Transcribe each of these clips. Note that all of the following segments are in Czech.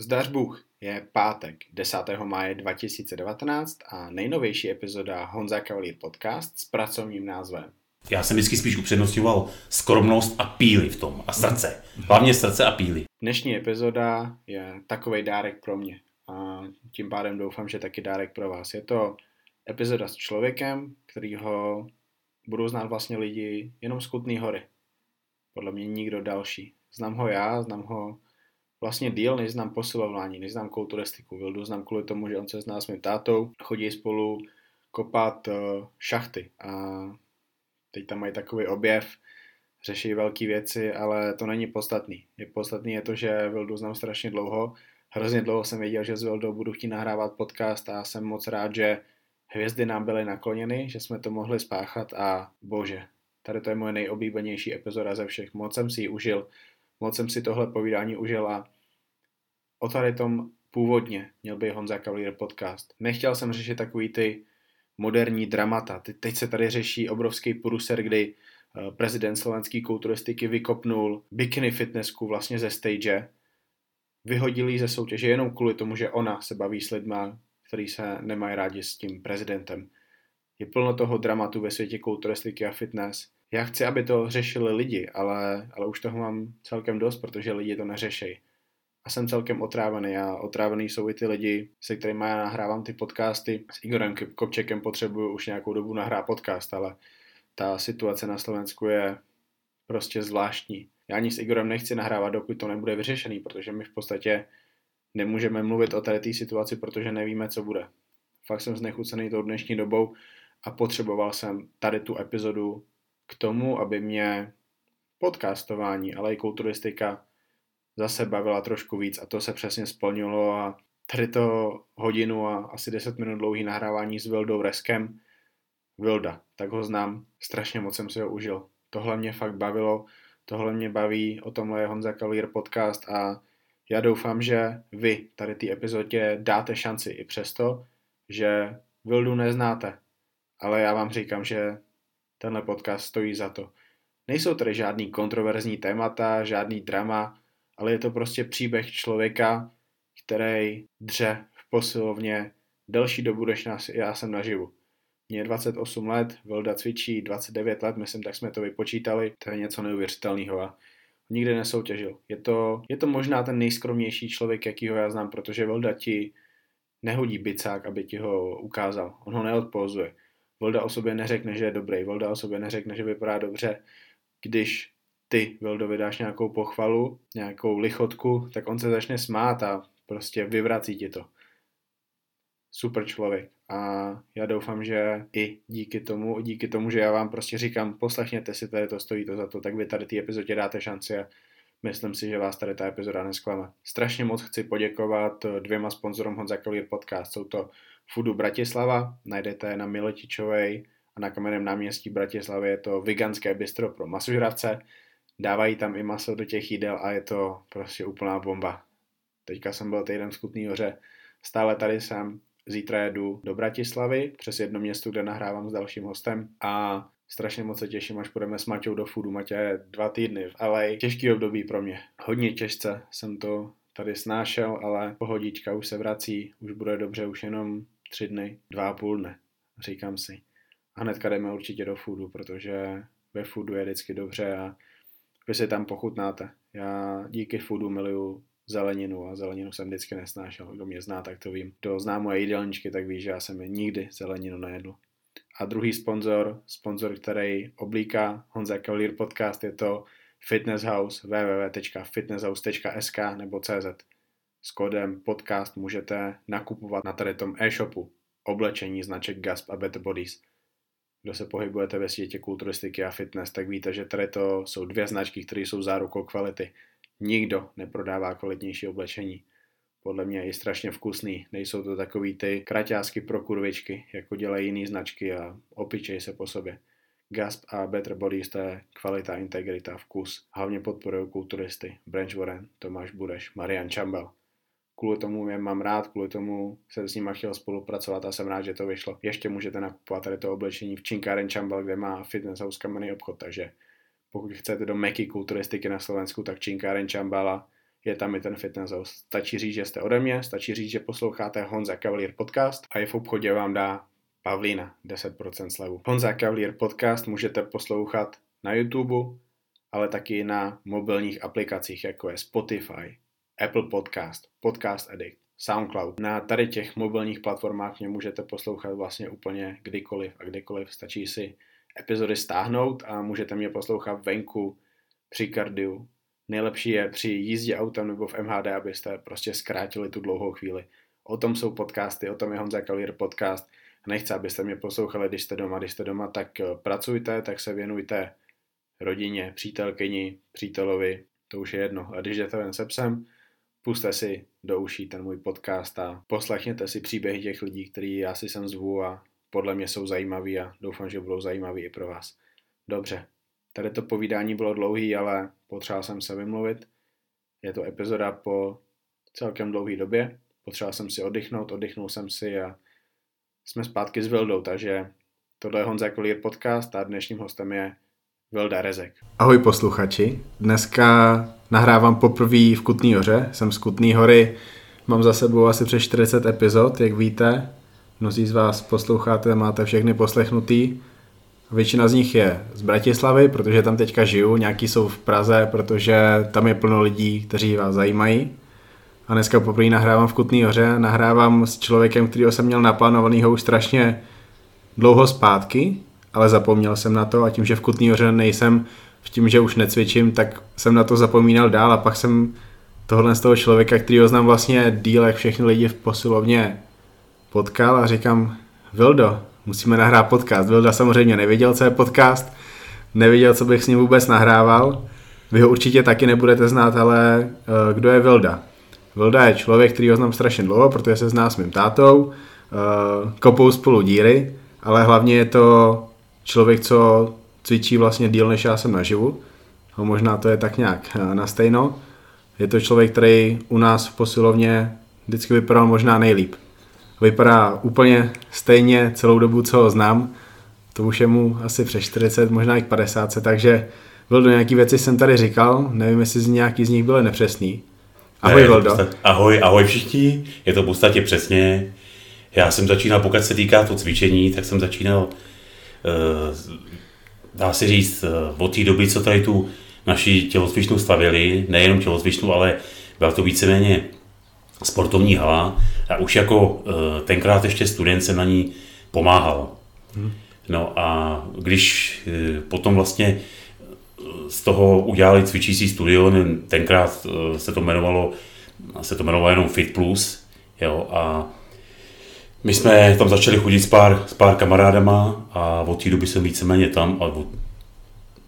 Zdař Bůh, je pátek 10. máje 2019 a nejnovější epizoda Honza Cavalier podcast s pracovním názvem. Já jsem vždycky spíš upřednostňoval skromnost a píly v tom a srdce. Hlavně srdce a píly. Dnešní epizoda je takový dárek pro mě a tím pádem doufám, že taky dárek pro vás. Je to epizoda s člověkem, kterýho budou znát vlastně lidi jenom z Kutný hory. Podle mě nikdo další. Znám ho já, znám ho vlastně díl, než znám posilování, než znám kulturistiku. Vildu znám kvůli tomu, že on se zná s mým tátou, chodí spolu kopat uh, šachty a teď tam mají takový objev, řeší velké věci, ale to není podstatný. Je podstatný je to, že Vildu znám strašně dlouho. Hrozně dlouho jsem věděl, že s Vildou budu chtít nahrávat podcast a jsem moc rád, že hvězdy nám byly nakloněny, že jsme to mohli spáchat a bože, tady to je moje nejoblíbenější epizoda ze všech. Moc jsem si ji užil, moc jsem si tohle povídání užil a o tady tom původně měl by Honza Cavalier podcast. Nechtěl jsem řešit takový ty moderní dramata. Teď se tady řeší obrovský pruser, kdy eh, prezident slovenský kulturistiky vykopnul bikini fitnessku vlastně ze stage, vyhodil ji ze soutěže jenom kvůli tomu, že ona se baví s lidma, který se nemají rádi s tím prezidentem. Je plno toho dramatu ve světě kulturistiky a fitness. Já chci, aby to řešili lidi, ale, ale už toho mám celkem dost, protože lidi to neřešejí. A jsem celkem otrávený a otrávený jsou i ty lidi, se kterými já nahrávám ty podcasty. S Igorem Kopčekem potřebuju už nějakou dobu nahrát podcast, ale ta situace na Slovensku je prostě zvláštní. Já ani s Igorem nechci nahrávat, dokud to nebude vyřešený, protože my v podstatě nemůžeme mluvit o tady té situaci, protože nevíme, co bude. Fakt jsem znechucený tou dnešní dobou a potřeboval jsem tady tu epizodu k tomu, aby mě podcastování, ale i kulturistika zase bavila trošku víc. A to se přesně splnilo a tady to hodinu a asi 10 minut dlouhý nahrávání s Vildou Reskem, Vilda, tak ho znám, strašně moc jsem si ho užil. Tohle mě fakt bavilo, tohle mě baví, o tomhle je Honza Kalier podcast a já doufám, že vy tady té epizodě dáte šanci i přesto, že Vildu neznáte, ale já vám říkám, že tenhle podcast stojí za to. Nejsou tady žádný kontroverzní témata, žádný drama, ale je to prostě příběh člověka, který dře v posilovně delší dobu, než já jsem naživu. Mně je 28 let, Vilda cvičí 29 let, myslím, tak jsme to vypočítali, to je něco neuvěřitelného a nikdy nesoutěžil. Je to, je to možná ten nejskromnější člověk, jakýho já znám, protože Vilda ti nehodí bicák, aby ti ho ukázal. On ho neodpozuje. Vilda o sobě neřekne, že je dobrý, Vilda o sobě neřekne, že vypadá dobře. Když ty Vildovi dáš nějakou pochvalu, nějakou lichotku, tak on se začne smát a prostě vyvrací ti to. Super člověk. A já doufám, že i díky tomu, díky tomu, že já vám prostě říkám, poslechněte si tady to, stojí to za to, tak vy tady ty epizodě dáte šanci a myslím si, že vás tady ta epizoda nesklame. Strašně moc chci poděkovat dvěma sponzorům Honza Clear Podcast. Jsou to Foodu Bratislava, najdete na Miletičovej a na kamenném náměstí Bratislavy je to veganské bistro pro masožravce. Dávají tam i maso do těch jídel a je to prostě úplná bomba. Teďka jsem byl týden v Skutný hoře, stále tady jsem, zítra jedu do Bratislavy, přes jedno město, kde nahrávám s dalším hostem a strašně moc se těším, až půjdeme s Maťou do foodu. Maťa je dva týdny v LA, těžký období pro mě. Hodně těžce jsem to tady snášel, ale pohodička už se vrací, už bude dobře, už jenom tři dny, dva a půl dne, říkám si. A hnedka jdeme určitě do foodu, protože ve foodu je vždycky dobře a vy si tam pochutnáte. Já díky foodu miluju zeleninu a zeleninu jsem vždycky nesnášel. Kdo mě zná, tak to vím. Kdo zná moje jídelníčky, tak ví, že já jsem nikdy zeleninu nejedl. A druhý sponzor, sponzor, který oblíká Honza Cavalier podcast, je to Fitness House, www.fitnesshouse.sk nebo CZ. S kódem podcast můžete nakupovat na tady tom e-shopu oblečení značek Gasp a Better Bodies. Kdo se pohybujete ve světě kulturistiky a fitness, tak víte, že tady to jsou dvě značky, které jsou zárukou kvality. Nikdo neprodává kvalitnější oblečení. Podle mě je strašně vkusný. Nejsou to takový ty kraťásky pro kurvičky, jako dělají jiné značky a opičej se po sobě. Gasp a Better Bodies to je kvalita, integrita, vkus. Hlavně podporují kulturisty. Branch Warren, Tomáš Bureš, Marian Čambel. Kvůli tomu je mám rád, kvůli tomu jsem s nimi chtěl spolupracovat a jsem rád, že to vyšlo. Ještě můžete nakupovat tady to oblečení v Činkáren Čambel, kde má fitness house kamenný obchod, takže pokud chcete do meky kulturistiky na Slovensku, tak Činkáren Čambala je tam i ten fitness host. Stačí říct, že jste ode mě, stačí říct, že posloucháte Honza Cavalier podcast a i v obchodě vám dá Pavlína 10% slevu. Honza Cavalier podcast můžete poslouchat na YouTube, ale taky na mobilních aplikacích, jako je Spotify, Apple Podcast, Podcast Addict, SoundCloud. Na tady těch mobilních platformách mě můžete poslouchat vlastně úplně kdykoliv a kdykoliv. Stačí si epizody stáhnout a můžete mě poslouchat venku při kardiu. Nejlepší je při jízdě autem nebo v MHD, abyste prostě zkrátili tu dlouhou chvíli. O tom jsou podcasty, o tom je Honza Kalier podcast. Nechci, abyste mě poslouchali, když jste doma. Když jste doma, tak eh, pracujte, tak se věnujte rodině, přítelkyni, přítelovi, to už je jedno. A když jdete ven se psem, puste si do uší ten můj podcast a poslechněte si příběhy těch lidí, který já si sem zvu a podle mě jsou zajímaví a doufám, že budou zajímaví i pro vás. Dobře, tady to povídání bylo dlouhý, ale potřeboval jsem se vymluvit. Je to epizoda po celkem dlouhé době. Potřeboval jsem si oddychnout, oddychnul jsem si a jsme zpátky s Vildou, takže tohle je Honza Kolír podcast a dnešním hostem je Vilda Rezek. Ahoj posluchači, dneska nahrávám poprvé v Kutný hoře, jsem z Kutný hory, mám za sebou asi přes 40 epizod, jak víte, mnozí z vás posloucháte, máte všechny poslechnutý, většina z nich je z Bratislavy, protože tam teďka žiju, nějaký jsou v Praze, protože tam je plno lidí, kteří vás zajímají. A dneska poprvé nahrávám v Kutný hoře, nahrávám s člověkem, kterýho jsem měl naplánovanýho už strašně dlouho zpátky, ale zapomněl jsem na to a tím, že v Kutný hoře nejsem, v tím, že už necvičím, tak jsem na to zapomínal dál a pak jsem tohle z toho člověka, který ho znám vlastně díl, jak všechny lidi v posilovně potkal a říkám, Vildo, musíme nahrát podcast. Vilda samozřejmě nevěděl, co je podcast, nevěděl, co bych s ním vůbec nahrával. Vy ho určitě taky nebudete znát, ale uh, kdo je Vilda? Vilda je člověk, který ho znám strašně dlouho, protože se zná s mým tátou, uh, kopou spolu díry, ale hlavně je to člověk, co cvičí vlastně díl, než já jsem naživu. No, možná to je tak nějak eh, na stejno. Je to člověk, který u nás v posilovně vždycky vypadal možná nejlíp. Vypadá úplně stejně celou dobu, co ho znám. To už je mu asi přes 40, možná i k 50, takže byl do nějaký věci jsem tady říkal, nevím, jestli z nějaký z nich byly nepřesný. Ahoj, ne, Voldo. Ahoj, ahoj všichni, je to v podstatě přesně. Já jsem začínal, pokud se týká to cvičení, tak jsem začínal dá se říct, eh, od té doby, co tady tu naši tělocvičnu stavili, nejenom tělocvičnu, ale byla to víceméně sportovní hala a už jako eh, tenkrát ještě student jsem na ní pomáhal. Hmm. No a když potom vlastně z toho udělali cvičící studio, tenkrát se to jmenovalo, se to jmenovalo jenom Fit Plus, jo, a my jsme tam začali chodit s pár, s pár kamarádama a od té doby jsem víceméně tam a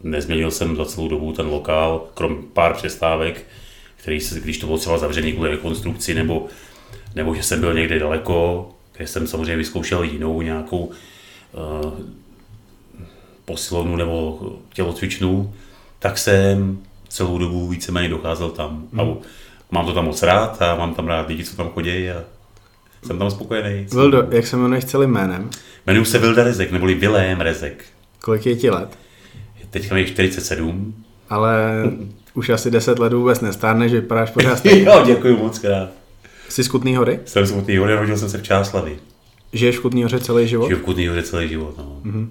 nezměnil jsem za celou dobu ten lokál, krom pár přestávek, který se, když to bylo třeba zavřený kvůli rekonstrukci nebo, nebo že jsem byl někde daleko, kde jsem samozřejmě vyzkoušel jinou nějakou uh, posilovnu nebo tělocvičnu, tak jsem celou dobu víceméně docházel tam. Hmm. A mám to tam moc rád a mám tam rád lidi, co tam chodí a jsem tam spokojený. Vildo, jak se jmenuješ celým jménem? Jmenuji se Vilda Rezek, neboli Vilém Rezek. Kolik je ti let? Teďka mi 47. Ale už asi 10 let vůbec nestárne, že vypadáš pořád Jo, děkuji moc krát. Jsi z Kutný hory? Jsem z Kutný hory, rodil jsem se v Čáslavi. Žiješ v Kutný hoře celý život? Žiju v Kutný hoře celý život, no. Mm-hmm.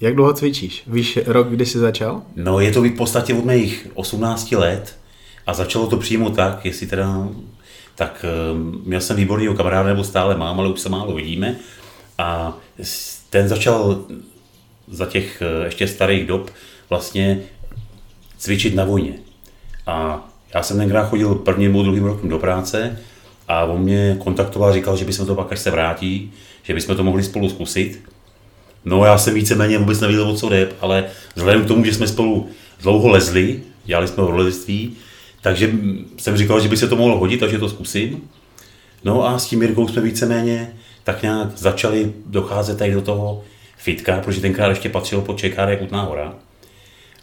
Jak dlouho cvičíš? Víš rok, kdy jsi začal? No je to v podstatě od mých 18 let a začalo to přímo tak, jestli teda tak ehm, měl jsem výborného kamaráda, nebo stále mám, ale už se málo vidíme. A ten začal za těch eh, ještě starých dob vlastně cvičit na vojně. A já jsem tenkrát chodil prvním nebo druhým rokem do práce a on mě kontaktoval a říkal, že bychom to pak, až se vrátí, že bychom to mohli spolu zkusit. No já jsem víceméně vůbec nevěděl, o co jde, ale vzhledem k tomu, že jsme spolu dlouho lezli, dělali jsme v takže jsem říkal, že by se to mohlo hodit, takže to zkusím. No a s tím Jirkou jsme víceméně tak nějak začali docházet tady do toho fitka, protože tenkrát ještě patřilo pod Čekáre Kutná hora.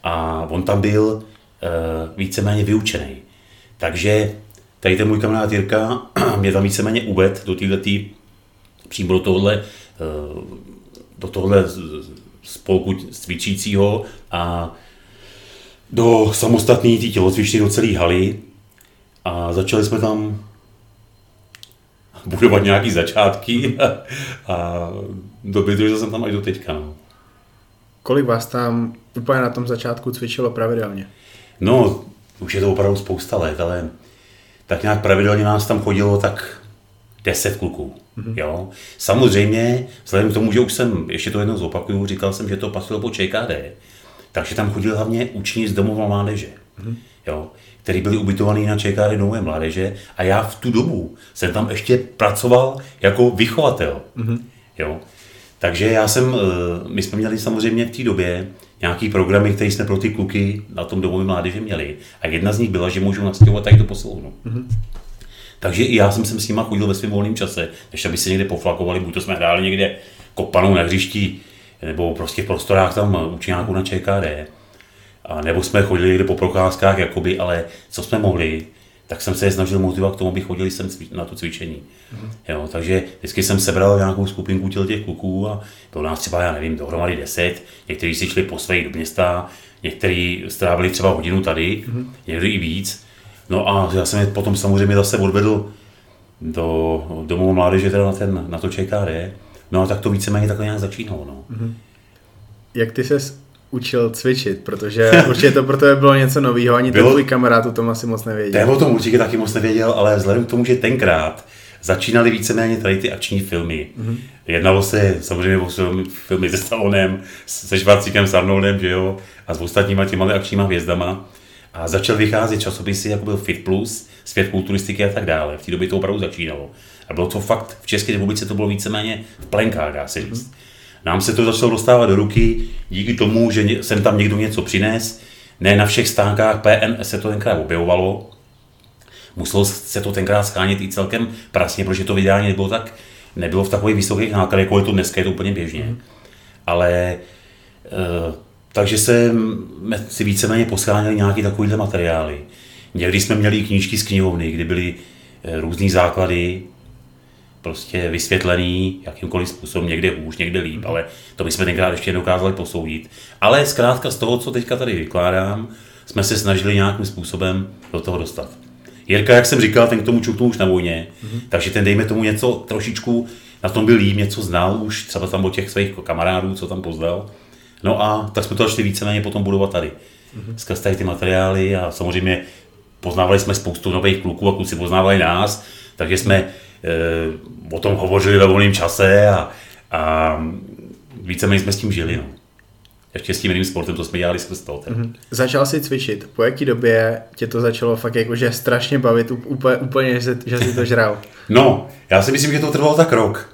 A on tam byl uh, víceméně vyučený. Takže tady ten můj kamarád Jirka mě tam víceméně uved do této přímo do tohohle, uh, do tohohle spolku cvičícího a do samostatné tělocvičny do celé haly A začali jsme tam budovat nějaký začátky a, a dobydržel jsem tam až do teďka. No. Kolik vás tam úplně na tom začátku cvičilo pravidelně? No, už je to opravdu spousta let, ale tak nějak pravidelně nás tam chodilo tak 10 kluků. Mm-hmm. Jo. Samozřejmě, vzhledem k tomu, že už jsem, ještě to jednou zopakuju, říkal jsem, že to patřilo po ČKD, takže tam chodili hlavně učení z domova mládeže. Mm-hmm. Jo který byli ubytovaný na ČKD Nové mládeže a já v tu dobu jsem tam ještě pracoval jako vychovatel. Mm-hmm. Jo. Takže já jsem, eh, my jsme měli samozřejmě v té době nějaký programy, které jsme pro ty kluky na tom domově mládeže měli. A jedna z nich byla, že můžu nastěhovat tady do posilovnu. Mm-hmm. Takže i já jsem sem s nima chodil ve svém volném čase, než aby se někde poflakovali, buď to jsme hráli někde kopanou na hřišti, nebo prostě v prostorách tam učenáků na ČKD. A nebo jsme chodili někde po procházkách, jakoby, ale co jsme mohli, tak jsem se je snažil motivovat k tomu, aby chodili sem na to cvičení. Mm-hmm. Jo, takže vždycky jsem sebral nějakou skupinku těch kluků a bylo nás třeba, já nevím, dohromady deset, někteří si šli po svých do města, někteří strávili třeba hodinu tady, mm-hmm. někdy i víc. No a já jsem je potom samozřejmě zase odvedl do domu mládeže, teda na, ten, na to ČKD. No tak to víceméně takhle nějak začínalo. No. Mm-hmm. Jak ty ses učil cvičit, protože určitě to pro tebe bylo něco nového, ani bylo, tvůj kamarád o tom asi moc nevěděl. Ten o tom určitě taky moc nevěděl, ale vzhledem k tomu, že tenkrát začínaly víceméně tady ty akční filmy. Mm-hmm. Jednalo se samozřejmě o filmy, filmy se Stallonem, se Švarcíkem, s Arnoldem, že jo, a s ostatníma těma akčníma hvězdama. A začal vycházet časopisy, jako byl Fit Plus, Svět kulturistiky a tak dále. V té době to opravdu začínalo. A bylo to fakt, v České republice to bylo víceméně v plenkách, dá se říct. Nám se to začalo dostávat do ruky díky tomu, že jsem tam někdo něco přines. Ne na všech stánkách PN se to tenkrát objevovalo. Muselo se to tenkrát schánit i celkem prasně, protože to vydání nebylo tak, nebylo v takových vysokých nákladech, jako je to dneska, je to úplně běžně. Mm. Ale e, takže jsme si víceméně poschánili nějaké takovéhle materiály. Někdy jsme měli i knížky z knihovny, kdy byly e, různé základy, prostě vysvětlený jakýmkoliv způsobem, někde hůř, někde líp, mm. ale to bychom tenkrát ještě nedokázali posoudit. Ale zkrátka z toho, co teďka tady vykládám, jsme se snažili nějakým způsobem do toho dostat. Jirka, jak jsem říkal, ten k tomu čuknul už na vojně, mm. takže ten dejme tomu něco trošičku, na tom byl líp, něco znal už, třeba tam od těch svých kamarádů, co tam poznal. No a tak jsme to začali víceméně potom budovat tady. Mm. Skrz tady ty materiály a samozřejmě poznávali jsme spoustu nových kluků a kluci poznávali nás, takže jsme o tom hovořili ve volném čase a, a víceméně jsme s tím žili. No. Ještě s tím jiným sportem, to jsme dělali skrz toho. Mm-hmm. Začal si cvičit. Po jaký době tě to začalo fakt jakože strašně bavit, úplně, úplně že, že jsi to žral? no, já si myslím, že to trvalo tak rok.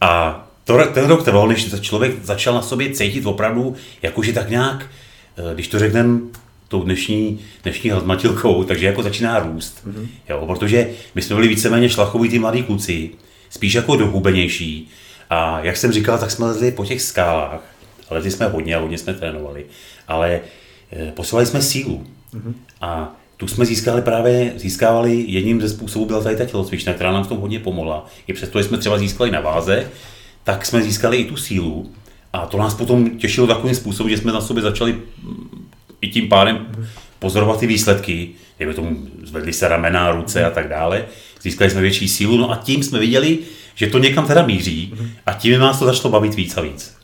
A to, ten rok trval, než člověk začal na sobě cítit opravdu, jakože tak nějak, eh, když to řekneme tou dnešní, dnešní hazmatilkou, takže jako začíná růst. Mm-hmm. Jo, protože my jsme byli víceméně šlachovitý mladí kluci, spíš jako dohubenější. A jak jsem říkal, tak jsme lezli po těch skálách. Ale ty jsme hodně a hodně jsme trénovali. Ale e, posilovali jsme sílu. Mm-hmm. A tu jsme získali právě, získávali jedním ze způsobů byla tady ta tělocvična, která nám v tom hodně pomohla. I přesto, že jsme třeba získali na váze, tak jsme získali i tu sílu. A to nás potom těšilo takovým způsobem, že jsme na sobě začali i tím pádem pozorovat ty výsledky, kdyby tomu zvedli se ramena, ruce a tak dále, získali jsme větší sílu, no a tím jsme viděli, že to někam teda míří a tím nás to začalo bavit víc a víc.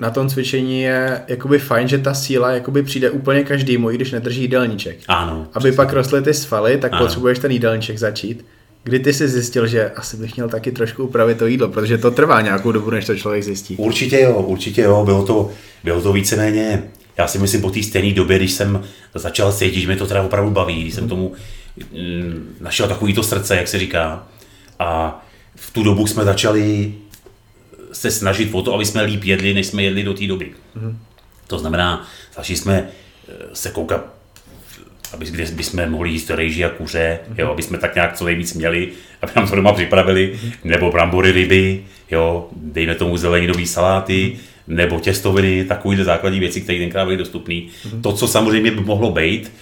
Na tom cvičení je jakoby fajn, že ta síla jakoby přijde úplně každému, i když nedrží jídelníček. Ano. Aby pak rostly ty svaly, tak ano. potřebuješ ten jídelníček začít. Kdy ty jsi zjistil, že asi bych měl taky trošku upravit to jídlo, protože to trvá nějakou dobu, než to člověk zjistí. Určitě jo, určitě jo, bylo to, bylo to víceméně já si myslím po té stejné době, když jsem začal cítit, že mě to teda opravdu baví, když jsem tomu mm, našel takový to srdce, jak se říká. A v tu dobu jsme začali se snažit o to, aby jsme líp jedli, než jsme jedli do té doby. Mm. To znamená, začali jsme eh, se koukat, aby, kde by jsme mohli jíst rejži a kuře, mm. jo, aby jsme tak nějak co nejvíc měli, aby nám to doma připravili, mm. nebo brambory, ryby, jo, dejme tomu zeleninové saláty, mm nebo těstoviny, takovýhle základní věci, které tenkrát byly dostupné. Mm-hmm. To, co samozřejmě by mohlo být,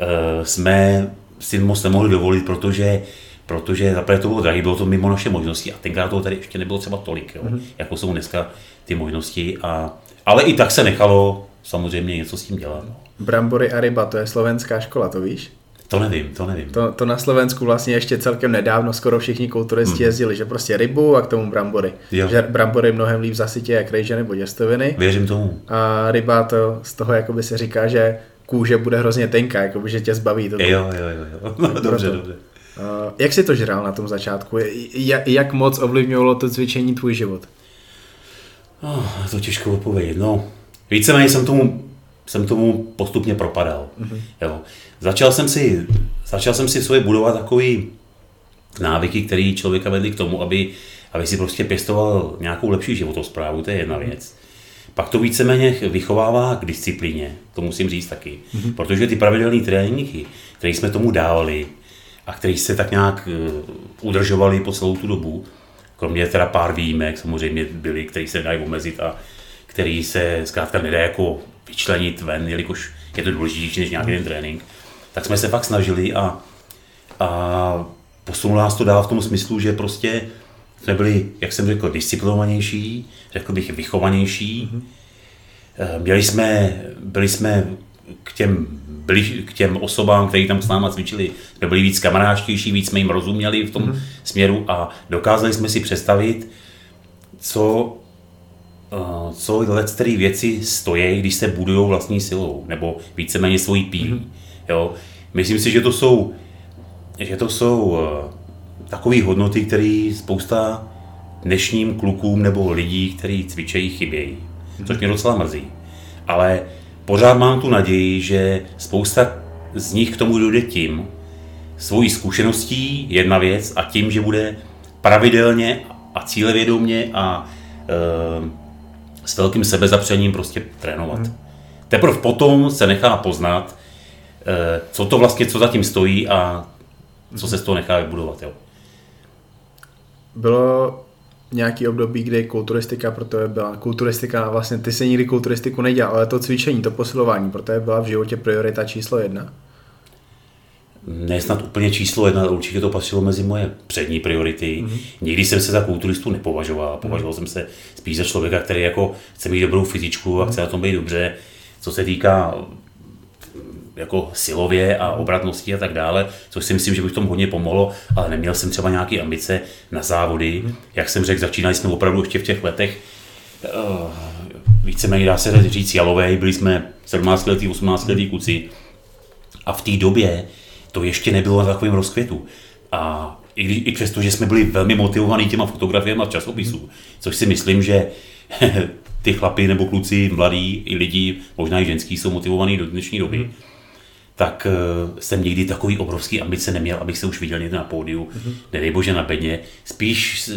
uh, jsme si moc nemohli dovolit, protože protože zaprvé to bylo drahé, bylo to mimo naše možnosti a tenkrát toho tady ještě nebylo třeba tolik, jo, mm-hmm. jako jsou dneska ty možnosti. A, ale i tak se nechalo samozřejmě něco s tím dělat. No. Brambory a ryba, to je slovenská škola, to víš? To nevím, to nevím. To, to na Slovensku vlastně ještě celkem nedávno skoro všichni kulturisti hmm. jezdili, že prostě rybu a k tomu brambory. Jo. Že brambory mnohem líp zasytě jak rejže nebo děstoviny. Věřím tomu. A ryba to z toho jakoby se říká, že kůže bude hrozně tenká, jakoby, že tě zbaví to. Jo, jo, jo, jo. No, dobře, dobře. Uh, jak jsi to žral na tom začátku? Jak, jak moc ovlivňovalo to cvičení tvůj život? Oh, to těžko odpovědět. No, víceméně jsem tomu, jsem tomu postupně propadal. Mm-hmm. Jo. Začal jsem si, začal jsem si v sobě budovat takový návyky, které člověka vedli k tomu, aby, aby si prostě pěstoval nějakou lepší životosprávu, to je jedna věc. Pak to víceméně vychovává k disciplíně, to musím říct taky. Mm-hmm. Protože ty pravidelné tréninky, které jsme tomu dávali a které se tak nějak uh, udržovali po celou tu dobu, kromě teda pár výjimek samozřejmě byly, které se dají omezit a který se zkrátka nedá jako vyčlenit ven, jelikož je to důležitější než nějaký ten trénink, tak jsme se fakt snažili a, a posunul nás to dál v tom smyslu, že prostě jsme byli, jak jsem řekl, disciplinovanější, řekl bych vychovanější. Mm-hmm. Měli jsme, byli jsme k těm, byli, k těm osobám, kteří tam s náma cvičili, jsme byli víc kamaráštější, víc jsme jim rozuměli v tom mm-hmm. směru a dokázali jsme si představit, co, co let které věci stojí, když se budují vlastní silou, nebo víceméně svojí pílí. Mm-hmm. Jo? Myslím si, že to jsou, že to jsou uh, takové hodnoty, které spousta dnešním klukům nebo lidí, kteří cvičejí, chybějí. Což mě docela mrzí. Ale pořád mám tu naději, že spousta z nich k tomu dojde tím, svojí zkušeností jedna věc a tím, že bude pravidelně a cílevědomě a e, s velkým sebezapřením prostě trénovat. Hmm. Teprve potom se nechá poznat, e, co to vlastně, co zatím stojí a co se z toho nechá vybudovat. Jo. Bylo nějaký období, kdy kulturistika pro tebe byla, kulturistika, vlastně ty se nikdy kulturistiku nedělal, ale to cvičení, to posilování pro tebe byla v životě priorita číslo jedna? Ne snad úplně číslo jedna, určitě to patřilo mezi moje přední priority. Mm-hmm. Nikdy jsem se za kulturistu nepovažoval, považoval mm-hmm. jsem se spíš za člověka, který jako chce mít dobrou fyzičku a chce mm-hmm. na tom být dobře. Co se týká jako silově a obratnosti a tak dále, což si myslím, že by v tom hodně pomohlo, ale neměl jsem třeba nějaké ambice na závody. Mm. Jak jsem řekl, začínali jsme opravdu ještě v těch letech uh, víceméně dá se říct jalové, byli jsme 17 letý, 18 letý kluci a v té době to ještě nebylo na takovém rozkvětu. A i, i přesto, že jsme byli velmi motivovaní těma fotografiemi a časopisů, což si myslím, že ty chlapy nebo kluci, mladí i lidi, možná i ženský, jsou motivovaní do dnešní doby, mm tak uh, jsem nikdy takový obrovský ambice neměl, abych se už viděl někde na pódiu, mm-hmm. nedej bože na bedně. Spíš,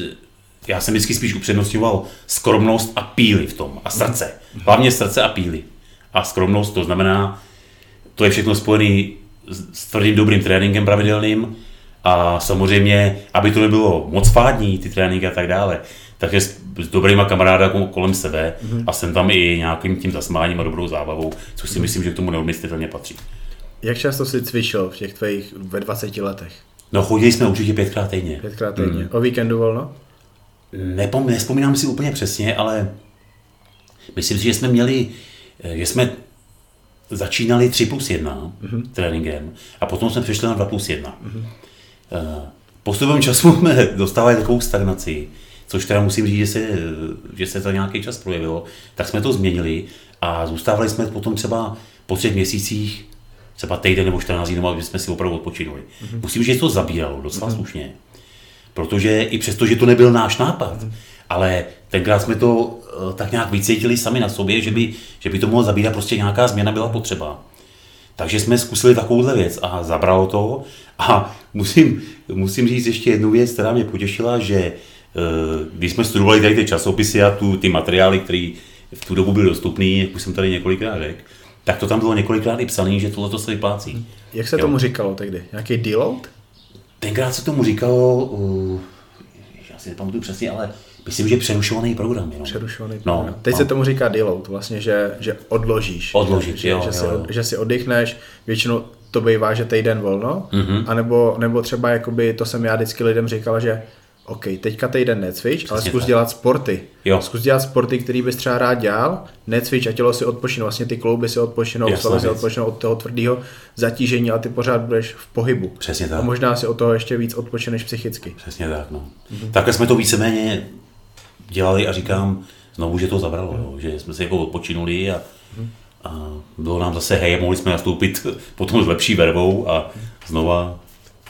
já jsem vždycky spíš upřednostňoval skromnost a píly v tom a srdce. Mm-hmm. Hlavně srdce a píly. A skromnost to znamená, to je všechno spojené s tvrdým dobrým tréninkem pravidelným a samozřejmě, aby to nebylo moc fádní, ty tréninky a tak dále, takže s, s dobrýma kamaráda kolem sebe mm-hmm. a jsem tam i nějakým tím zasmáním a dobrou zábavou, což si myslím, že k tomu neodmyslitelně patří. Jak často jsi cvičil v těch tvých ve 20 letech? No chodili jsme určitě pětkrát týdně. Pětkrát týdně. Mm. O víkendu volno? Nepom, nespomínám si úplně přesně, ale myslím si, že jsme měli, eh, že jsme začínali 3 plus 1 mm-hmm. tréninkem a potom jsme přešli na 2 plus 1. Mm-hmm. Postupem času jsme dostávali takovou stagnaci, což teda musím říct, že se, že se za nějaký čas projevilo, tak jsme to změnili a zůstávali jsme potom třeba po třech měsících třeba týden nebo 14 dní, aby jsme si opravdu odpočinuli. Mm-hmm. Musím, že to zabíralo docela mm-hmm. slušně. Protože i přesto, že to nebyl náš nápad, mm-hmm. Ale tenkrát jsme to uh, tak nějak vycítili sami na sobě, že by, že by to mohlo zabírat, prostě nějaká změna byla potřeba. Takže jsme zkusili takovouhle věc a zabralo to. A musím, musím říct ještě jednu věc, která mě potěšila, že uh, když jsme studovali tady ty časopisy a tu, ty materiály, které v tu dobu byly dostupné, jak už jsem tady několikrát řekl, tak to tam bylo několikrát i psaný, že tohle se vyplácí. Jak se jo. tomu říkalo tehdy? Nějaký deload? Tenkrát se tomu říkalo, uh, já si nepamatuju přesně, ale myslím, že přerušovaný program. Jenom. Přerušovaný no, program. No, Teď no. se tomu říká deload, vlastně, že, že odložíš. Odložit, že, jo, že, jo, si, jo. že si oddychneš, většinou to bývá, že týden volno, mm-hmm. anebo, nebo třeba jakoby, to jsem já vždycky lidem říkal, že OK, teďka týden necvič, ale zkus tak. dělat sporty. Jo. Zkus dělat sporty, který bys třeba rád dělal, necvič a tělo si odpočine, vlastně ty klouby si odpočinou, svaly si odpočinou od toho tvrdého zatížení a ty pořád budeš v pohybu. Přesně A tak. možná si od toho ještě víc odpočineš psychicky. Přesně tak, no. Mm-hmm. Takhle jsme to víceméně dělali a říkám znovu, že to zabralo, jo. že jsme se jako odpočinuli a, a bylo nám zase hej, mohli jsme nastoupit potom s lepší vervou a znova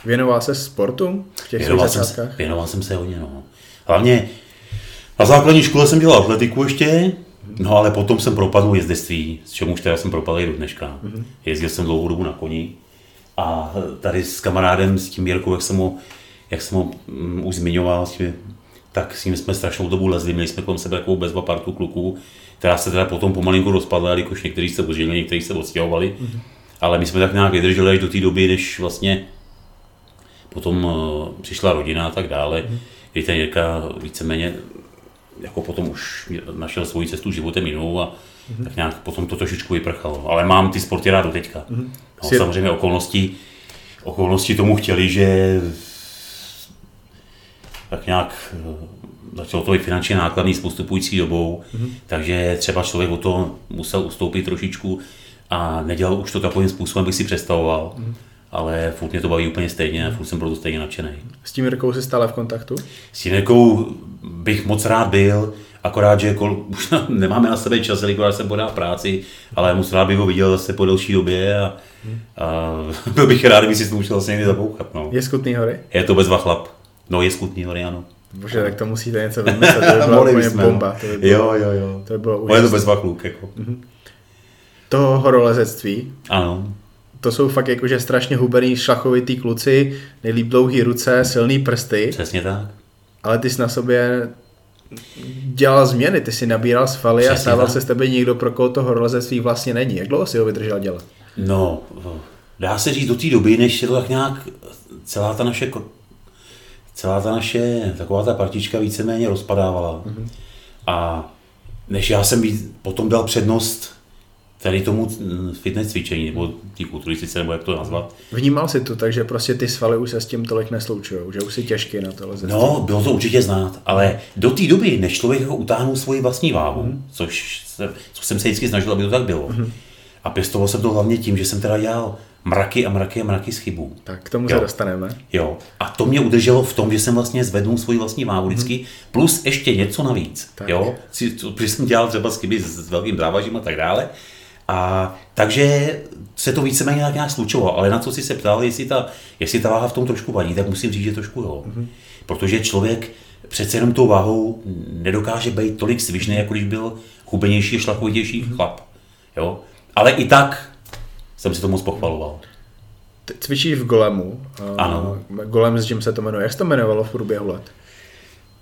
Věnoval se sportu v těch věnoval jsem, se, věnoval jsem se hodně, no. Hlavně na základní škole jsem dělal atletiku ještě, no ale potom jsem propadl jezdectví, s čemu už teda jsem propadl i do dneška. Mm-hmm. Jezdil jsem dlouhou dobu na koni a tady s kamarádem, s tím Jirkou, jak jsem ho, jak jsem ho mm, už zmiňoval, s tím, tak s ním jsme strašnou dobu lezli, měli jsme kolem sebe takovou bezva partu kluků, která se teda potom pomalinku rozpadla, jelikož někteří se oženili, někteří se odstěhovali, mm-hmm. ale my jsme tak nějak vydrželi až do té doby, než vlastně potom uh, přišla rodina a tak dále, mm. kdy ten Jirka víceméně jako potom už našel svoji cestu životem jinou a mm. tak nějak potom to trošičku vyprchalo. Ale mám ty sporty rád do teďka. Mm. No, samozřejmě okolnosti, okolnosti tomu chtěli, že tak nějak eh, začalo to i finančně nákladný s postupující dobou, mm. takže třeba člověk o to musel ustoupit trošičku a nedělal už to takovým způsobem, bych si představoval. Mm. Ale furt mě to baví úplně stejně a furt jsem proto stejně nadšený. S tím Jirkou jsi stále v kontaktu? S Jinekou bych moc rád byl, akorát, že kol, už nemáme na sebe čas, jelikož jsem podal práci, ale moc rád bych ho viděl zase po delší době a, a byl bych rád, kdyby si to musel vlastně někdy zapouchat. No. Je z Kutný hory? Je to bezva chlap. No je skutný ano. Bože, tak to musíte něco vymyslet, to by byla úplně bomba. no. To by bylo, Jo, jo, jo. to by bylo Ale je to úžasné. bezva kluk, jako. To horolezectví, Ano, to jsou fakt jakože strašně hubený šlachovitý kluci, nejlíp dlouhý ruce, silný prsty, přesně tak. ale ty jsi na sobě dělal změny, ty si nabíral svaly a stával tak. se z tebe někdo, pro koho to horolezectví vlastně není. Jak dlouho si ho vydržel dělat? No, dá se říct do té doby, než se to tak nějak celá ta naše celá ta naše taková ta partička víceméně rozpadávala. Mm-hmm. A než já jsem potom dal přednost tady tomu mm, fitness cvičení, nebo té kulturistice, nebo jak to nazvat. Vnímal si to tak, že prostě ty svaly už se s tím tolik nesloučují, že už si těžký na to lezectví. No, bylo to určitě znát, ale do té doby, než člověk jako utáhnul svoji vlastní váhu, mm. což, se, co jsem se vždycky snažil, aby to tak bylo, mm. a pěstoval jsem to hlavně tím, že jsem teda dělal mraky a mraky a mraky z chybů. Tak k tomu Jo. se dostaneme. Jo. A to mě udrželo v tom, že jsem vlastně zvednul svoji vlastní váhu vždycky, plus ještě něco navíc. Tak. Jo. Protože jsem dělal třeba z chyby s, s velkým drávažím a tak dále. A takže se to víceméně tak nějak slučovalo. Ale na co si se ptal, jestli ta, jestli ta váha v tom trošku vadí, tak musím říct, že trošku jo. Mm-hmm. Protože člověk přece jenom tou váhou nedokáže být tolik svižný, jako když byl hubenější a šlachovitější mm-hmm. chlap. Jo. Ale i tak jsem si to moc pochvaloval. Ty cvičíš v Golemu. Ano. Golem s Jim se to jmenuje. Jak se to jmenovalo v průběhu let?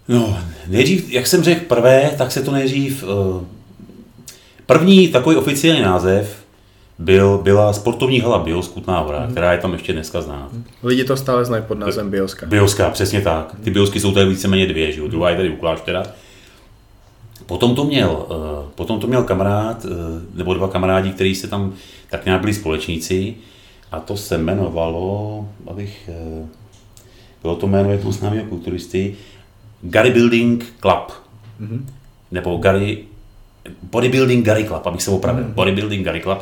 No, nejdřív, jak jsem řekl prvé, tak se to nejdřív... eh, První takový oficiální název byl, byla sportovní hala Bios Kutná hora, mm. která je tam ještě dneska znát. Lidi to stále znají pod názvem Bioska. Bioska, přesně tak. Ty biosky jsou tady víceméně dvě, že jo? Druhá je tady u kláštera. Potom to měl, eh, potom to měl kamarád, eh, nebo dva kamarádi, kteří se tam tak nějak byli společníci. A to se jmenovalo, abych, eh, bylo to jméno jednoho známého kulturisty, Gary Building Club. Mm-hmm. Nebo Gary, Bodybuilding Gary Club, abych se opravil. Mm-hmm. Bodybuilding Gary Club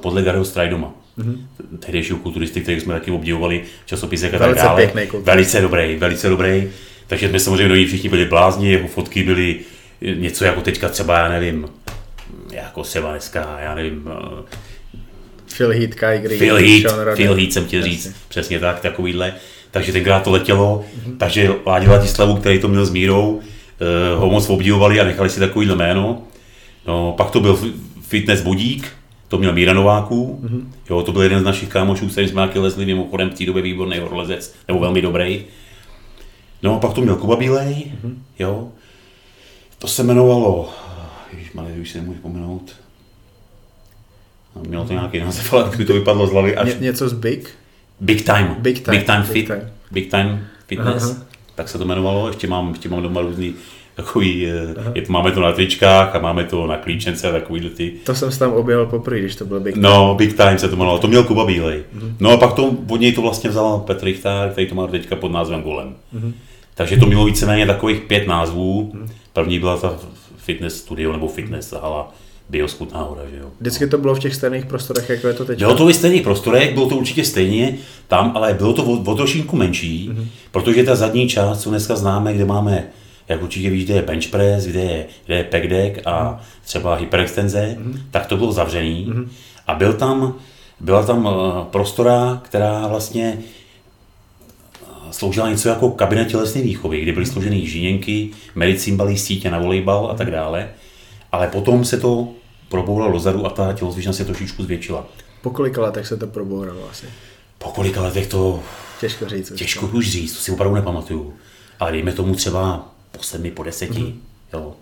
podle Garyho Strydoma. Mm-hmm. Tehdejšího kulturisty, který jsme taky obdivovali v časopisech a tak dále. pěkný. Velice dobrý, velice dobrý. Takže jsme samozřejmě do všichni byli blázni, jeho fotky byly něco jako teďka třeba, já nevím, jako třeba dneska, já nevím, eh, Phil Heath, Kai Green, Phil Heath. Phil Heath jsem chtěl říct, Jasně. přesně tak, takovýhle. Takže tenkrát to letělo, mm-hmm. takže Láďa Ladislavu, který to měl s Mírou, eh, ho moc obdivovali a nechali si takovýhle jméno. No, pak to byl fitness budík, to měl Míra Nováků, mm-hmm. jo, to byl jeden z našich kámošů, s kterým jsme taky lezli, mimochodem v té době výborný horolezec, nebo velmi dobrý. No, pak to měl Kuba Bílej, mm-hmm. jo. To se jmenovalo, ježišmarja, už si nemůžu pomenout. No, Mělo to nějaký název, ale mi to vypadlo z hlavy až Ně, něco z Big? Big Time. Big Time, Big Time Big Fit. Time. Big Time Fitness. Aha. Tak se to jmenovalo. Ještě mám, ještě mám doma různý takový, eh, je, to- máme to na tričkách a máme to na klíčence a takovýhle ty. To jsem se tam objevil poprvé, když to byl Big No, Big Time se to jmenovalo. To měl Kuba Bílej. Mhm. No a pak to, od něj to vlastně vzal Petr Richtár, který to má teďka pod názvem Golem. Mhm. Takže to mělo víceméně takových pět názvů. První byla ta fitness studio nebo fitness hala Bioskut náhoda, že jo. Vždycky to bylo v těch stejných prostorech, jako je to teď. Bylo to ve stejných prostorech, bylo to určitě stejně tam, ale bylo to o, o trošinku menší, mm-hmm. protože ta zadní část, co dneska známe, kde máme, jak určitě víš, kde je bench press, kde je, kde je pec deck a mm-hmm. třeba hyperextenze, mm-hmm. tak to bylo zavřený. Mm-hmm. A byl tam, byla tam eh, prostora, která vlastně sloužila něco jako kabinet tělesné výchovy, kde byly složeny žíněnky, medicínbalí, sítě na volejbal a tak dále. Ale potom se to probouralo dozadu a ta tělocvična se trošičku zvětšila. Po kolika letech se to probouralo asi? Po kolika letech to... Těžko říct. Těžko už říct, to si opravdu nepamatuju. Ale dejme tomu třeba po sedmi, po deseti. Mm-hmm. Jo.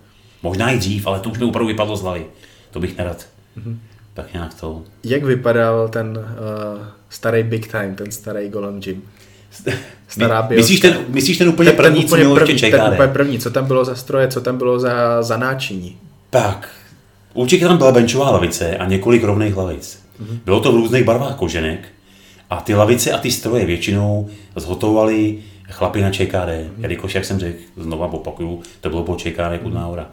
Možná i dřív, ale to už mi opravdu vypadlo z hlavy. To bych nerad. Mm-hmm. Tak nějak to. Jak vypadal ten uh, starý big time, ten starý Golem Gym? Stará My, myslíš, ten, myslíš ten úplně ten, první, ten, co mělo první, Ten úplně první, co tam bylo za stroje, co tam bylo za, za náčiní? Tak, určitě tam byla benchová lavice a několik rovných lavic. Mm-hmm. Bylo to v různých barvách koženek a ty lavice a ty stroje většinou zhotovovali chlapi na ČKD, mm-hmm. jelikož, jak jsem řekl, znova opakuju, to bylo po ČKD mm-hmm. hora.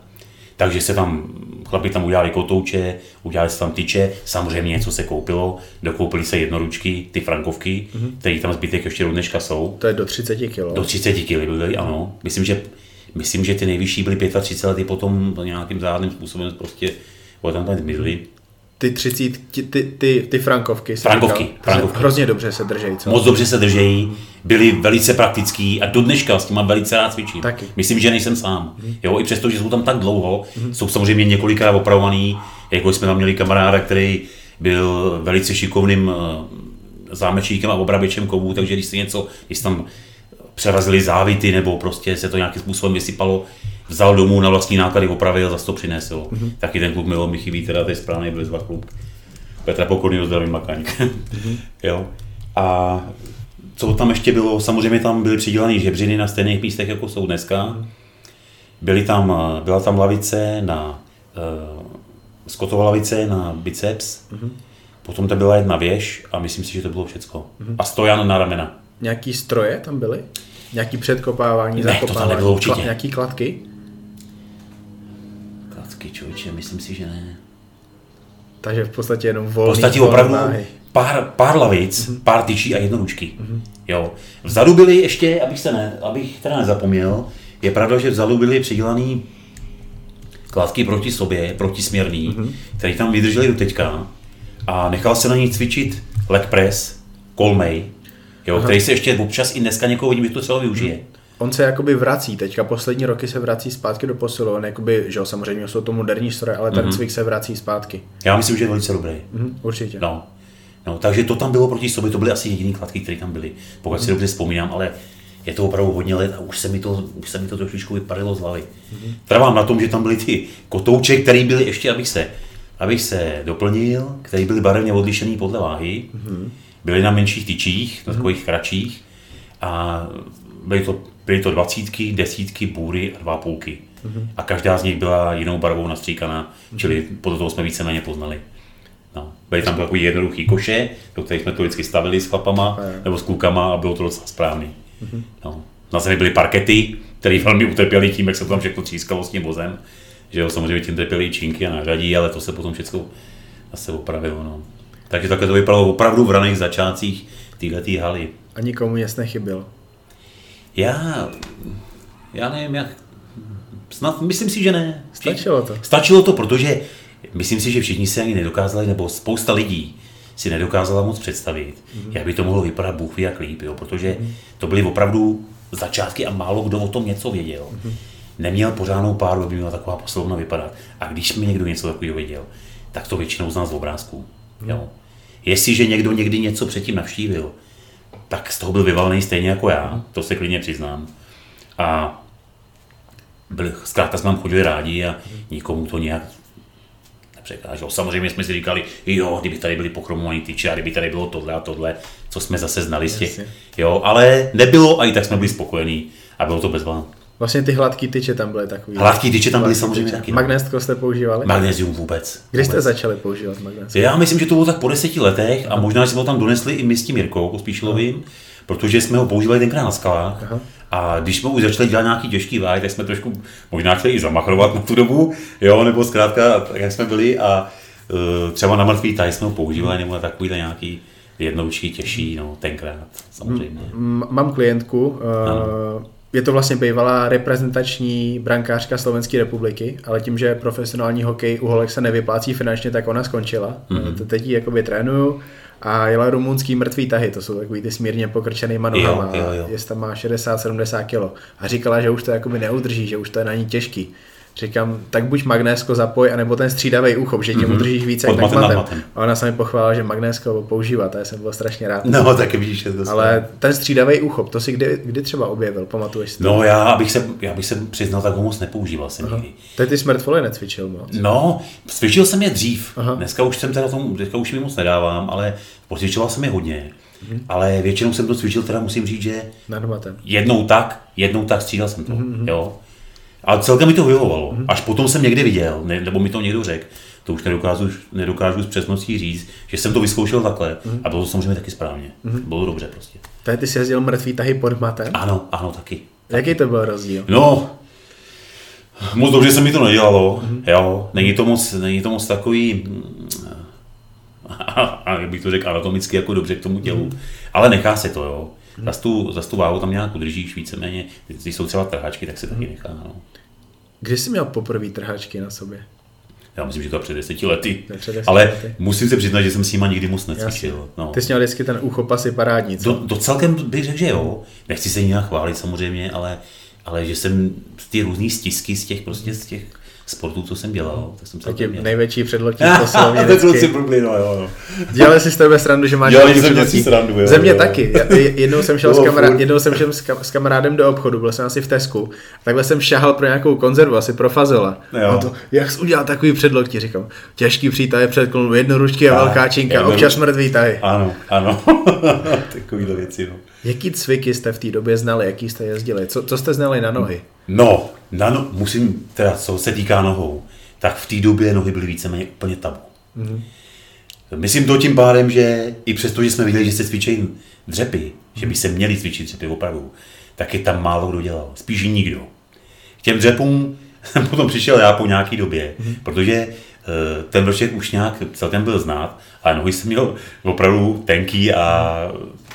Takže se tam, chlapi tam udělali kotouče, udělali se tam tyče, samozřejmě něco se koupilo, dokoupili se jednoručky, ty frankovky, mm-hmm. které tam zbytek ještě do dneška jsou. To je do 30 kg. Do 30 kg byly, ano. Myslím, že Myslím, že ty nejvyšší byly 35 lety, potom nějakým záhadným způsobem prostě tam tam zmizly. Ty 30, ty, ty, ty, ty frankovky. Frankovky, říkal, frankovky. Hrozně dobře se držejí. Co? Moc dobře se držejí, byly velice praktický a do dneška s tím mám velice rád cvičím. Taky. Myslím, že nejsem sám. Mm. Jo, i přesto, že jsou tam tak dlouho, mm. jsou samozřejmě několikrát opravovaný, jako jsme tam měli kamaráda, který byl velice šikovným eh, zámečníkem a obrabičem kovů, takže když se něco, když tam přerazili závity nebo prostě se to nějakým způsobem vysypalo, vzal domů na vlastní náklady, opravil, zase to přinesl. Mm-hmm. Taky ten klub měl mi chybí, teda to je správný Blizba klub. Petra Pokorný zdravím. Mm-hmm. jo. A co tam ještě bylo, samozřejmě tam byly přidělané žebřiny na stejných místech, jako jsou dneska. Byly tam, byla tam lavice na, uh, skotová lavice na biceps, mm-hmm. potom tam byla jedna věž a myslím si, že to bylo všecko. Mm-hmm. A stojan na ramena. Nějaký stroje tam byly? Nějaký předkopávání, ne, zakopávání? to tam nebylo určitě. Kla, nějaký kladky? Člověče, myslím si, že ne. Takže v podstatě jenom volný. V podstatě opravdu pár, pár lavic, mm-hmm. pár tyčí a jednoručky. Mm-hmm. Jo. Vzadu byly ještě, abych, se ne, abych teda nezapomněl, je pravda, že vzadu byly přidělaný kladky proti sobě, protisměrný, mm-hmm. který tam vydrželi do teďka a nechal se na ní cvičit leg press, kolmej, jo, který se ještě občas i dneska někoho vidím, že to celé využije. Hmm. On se jakoby vrací, teďka poslední roky se vrací zpátky do posilovny, jakoby, že jo, samozřejmě jsou to moderní stroje, ale ten mm-hmm. cvik se vrací zpátky. Já myslím, že je velice dobrý. Mm-hmm, určitě. No. no. takže to tam bylo proti sobě, to byly asi jediný kladky, které tam byly, pokud mm-hmm. si dobře vzpomínám, ale je to opravdu hodně let a už se mi to, už se mi to trošičku vypadalo z hlavy. Mm-hmm. Trvám na tom, že tam byly ty kotouče, které byly ještě, abych se, abych se doplnil, které byly barevně odlišený podle váhy. Mm-hmm byly na menších tyčích, na mhm. takových kratších a byly to, byly to dvacítky, desítky, bůry a dva půlky. Mm-hmm. A každá z nich byla jinou barvou nastříkaná, mm-hmm. čili podle toho jsme víceméně poznali. No. Byly tam takové jednoduché koše, do kterých jsme to vždycky stavili s chlapama mm-hmm. nebo s klukama a bylo to docela správný. Mm-hmm. No. Na zemi byly parkety, které velmi utrpěly tím, jak se to tam všechno třískalo s tím vozem. Že jo, samozřejmě tím trpěly i činky a nářadí, ale to se potom všechno zase opravilo. No. Takže takhle to vypadalo opravdu v raných začátcích této haly. A nikomu nic nechybělo? Já, já nevím, jak, snad, myslím si, že ne. Stačilo to? Stačilo to, protože myslím si, že všichni si ani nedokázali, nebo spousta lidí si nedokázala moc představit, mm-hmm. jak by to mohlo vypadat Bůh ví jak líp, jo? protože mm-hmm. to byly opravdu začátky a málo kdo o tom něco věděl. Mm-hmm. Neměl pořádnou páru, aby měla taková poslovna vypadat. A když mi někdo něco takového věděl, tak to většinou z obrázků. Mm-hmm. Jo? Jestliže někdo někdy něco předtím navštívil, tak z toho byl vyvalený stejně jako já, to se klidně přiznám. A byli, zkrátka jsme tam chodili rádi a nikomu to nějak nepřekáželo. Samozřejmě jsme si říkali, jo, kdyby tady byly pochromované tyče a kdyby tady bylo tohle a tohle, co jsme zase znali z těch, jo, ale nebylo a i tak jsme byli spokojení a bylo to bezván. Vlastně ty hladký tyče tam byly takový. Hladký tyče tam byly samozřejmě tyče. taky. No. Magnestko jste používali? Magnézium vůbec. Kdy jste začali používat magnesium? Já myslím, že to bylo tak po deseti letech a možná, že jsme ho tam donesli i my s tím Jirkou Pospíšilovým, protože jsme ho používali tenkrát na skalách. Aha. A když jsme už začali dělat nějaký těžký váj, tak jsme trošku možná chtěli i zamachrovat na tu dobu, jo, nebo zkrátka, tak jak jsme byli a uh, třeba na mrtvý taj jsme ho používali, nebo na takovýhle nějaký jednoučky těžší, no, tenkrát, samozřejmě. M- mám klientku, uh, je to vlastně bývalá reprezentační brankářka Slovenské republiky, ale tím, že profesionální hokej u holek se nevyplácí finančně, tak ona skončila. Mm-hmm. Teď ji jakoby trénuju a jela rumunský mrtvý tahy, to jsou takový ty smírně pokrčenýma nohama, jo, jo, jo. jestli tam má 60-70 kg. A říkala, že už to jakoby neudrží, že už to je na ní těžký. Říkám, tak buď magnésko zapoj, anebo ten střídavý úchop, že tím mm-hmm. udržíš více jak matem. A ona se mi pochválila, že magnésko používá, to jsem byl strašně rád. No, tak vidíš, to Ale ten střídavý úchop, to si kdy, kdy třeba objevil, pamatuješ si? No, já bych se, já bych se přiznal, tak ho moc nepoužíval jsem nikdy. Teď ty smrtvoly necvičil moc. No, cvičil jsem je dřív. Aha. Dneska už jsem teda tomu, dneska už mi moc nedávám, ale pocvičoval jsem je hodně. Mm-hmm. Ale většinou jsem to cvičil, teda musím říct, že jednou tak, jednou tak střídal jsem to. Mm-hmm. Jo. A celkem mi to vyhovovalo. Mm-hmm. Až potom jsem někde viděl, ne, nebo mi to někdo řekl, to už nedokážu, nedokážu s přesností říct, že jsem to vyzkoušel takhle mm-hmm. a bylo to samozřejmě taky správně. Mm-hmm. Bylo dobře prostě. Tady ty jsi jezdil mrtvý tahy pod matem? Ano, ano, taky. Jaký to byl rozdíl? No, moc dobře se mi to nedělalo, mm-hmm. jo. Není to moc, není to moc takový, a jak bych to řekl, anatomicky jako dobře k tomu tělu, mm-hmm. ale nechá se to, jo. Za tu, za tu váhu tam nějak udržíš víceméně, když jsou třeba trhačky, tak se taky mhm. nechá. No. Kdy jsi měl poprvé trhačky na sobě? Já myslím, že to před deseti lety. Před deseti ale lety. musím se přiznat, že jsem s nima nikdy moc necvičil. No. Ty jsi měl vždycky ten úchop asi parádní, co? Do, do celkem bych řekl, že jo. Nechci se nějak chválit samozřejmě, ale, ale že jsem ty různé stisky z těch, prostě z těch sportů, co jsem dělal, tak jsem se měl. největší předloktí posilovně vždycky. Blblý, no, jo, no. Dělali si s tebe srandu, že máš Dělali jsem si srandu, jo, Země jo. taky. Jednou jsem šel, s, kamará, jednou jsem šel s, kamarádem do obchodu, byl jsem asi v Tesku. Takhle jsem šahal pro nějakou konzervu, asi pro fazola. Jo. A to, jak jsi udělal takový předloktí, říkám. Těžký přítaj předklonu, jednoručky a velká činka, občas mrtvý tahy. Ano, ano. Takovýhle věci, no. Jaký cviky jste v té době znali, jaký jste jezdili? Co, co jste znali na nohy? No, na no, musím, teda co se týká nohou, tak v té době nohy byly víceméně úplně tabu. Mm-hmm. Myslím to tím pádem, že i přesto, že jsme viděli, že se cvičí dřepy, že by se měli cvičit dřepy opravdu, tak je tam málo kdo dělal, spíš nikdo. K těm dřepům jsem potom přišel já po nějaké době, mm-hmm. protože eh, ten vršek už nějak celkem byl znát, ale nohy jsem měl opravdu tenký a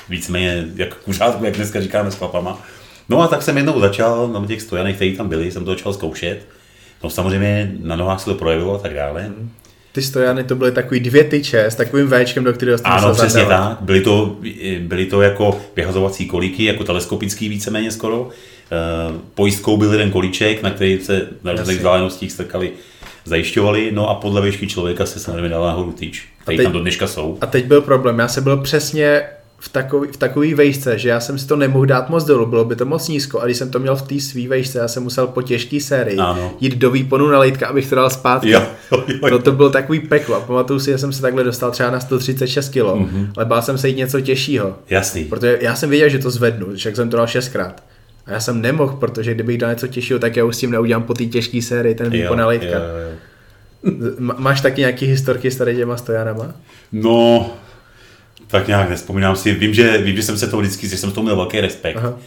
víceméně jak kuřátku, jak dneska říkáme s chlapama. No a tak jsem jednou začal na těch stojanech, které tam byly, jsem to začal zkoušet. No samozřejmě na nohách se to projevilo a tak dále. Hmm. Ty stojany to byly takový dvě tyče s takovým Včkem, do kterého jste Ano, přesně zadala. tak. Byly to, byly to jako vyhazovací kolíky, jako teleskopický víceméně skoro. Uh, pojistkou byl jeden kolíček, na který se na různých vzdálenostích strkali zajišťovali, no a podle výšky člověka se samozřejmě dala nahoru tyč, které tam do dneška jsou. A teď byl problém, já jsem byl přesně v takový, v takový vejšce, že já jsem si to nemohl dát moc dolů, bylo by to moc nízko a když jsem to měl v té svý vejšce, já jsem musel po těžké sérii ano. jít do výponu na lejtka, abych to dal zpátky. Jo, jo, jo. To, to bylo takový peklo. Pamatuju si, že jsem se takhle dostal třeba na 136 kg, mm-hmm. ale bál jsem se jít něco těžšího. Jasný. Protože já jsem věděl, že to zvednu, že jsem to dal šestkrát. A já jsem nemohl, protože kdybych dal něco těžšího, tak já už s tím neudělám po té těžké sérii ten výpon na lejtka. Jo, jo. Máš taky nějaký historky s tady těma stojanama? No, tak nějak nespomínám si. Vím, že, vím, že jsem se to vždycky, že jsem to měl velký respekt, Aha.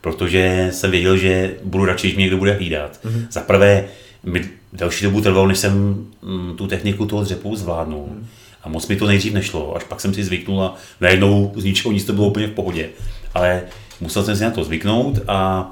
protože jsem věděl, že budu radši, když mě někdo bude hlídat. Mhm. Za prvé, mi další dobu trvalo, než jsem mm, tu techniku toho dřepu zvládnul. Mhm. A moc mi to nejdřív nešlo, až pak jsem si zvyknul a najednou z ničeho nic to bylo úplně v pohodě. Ale musel jsem si na to zvyknout a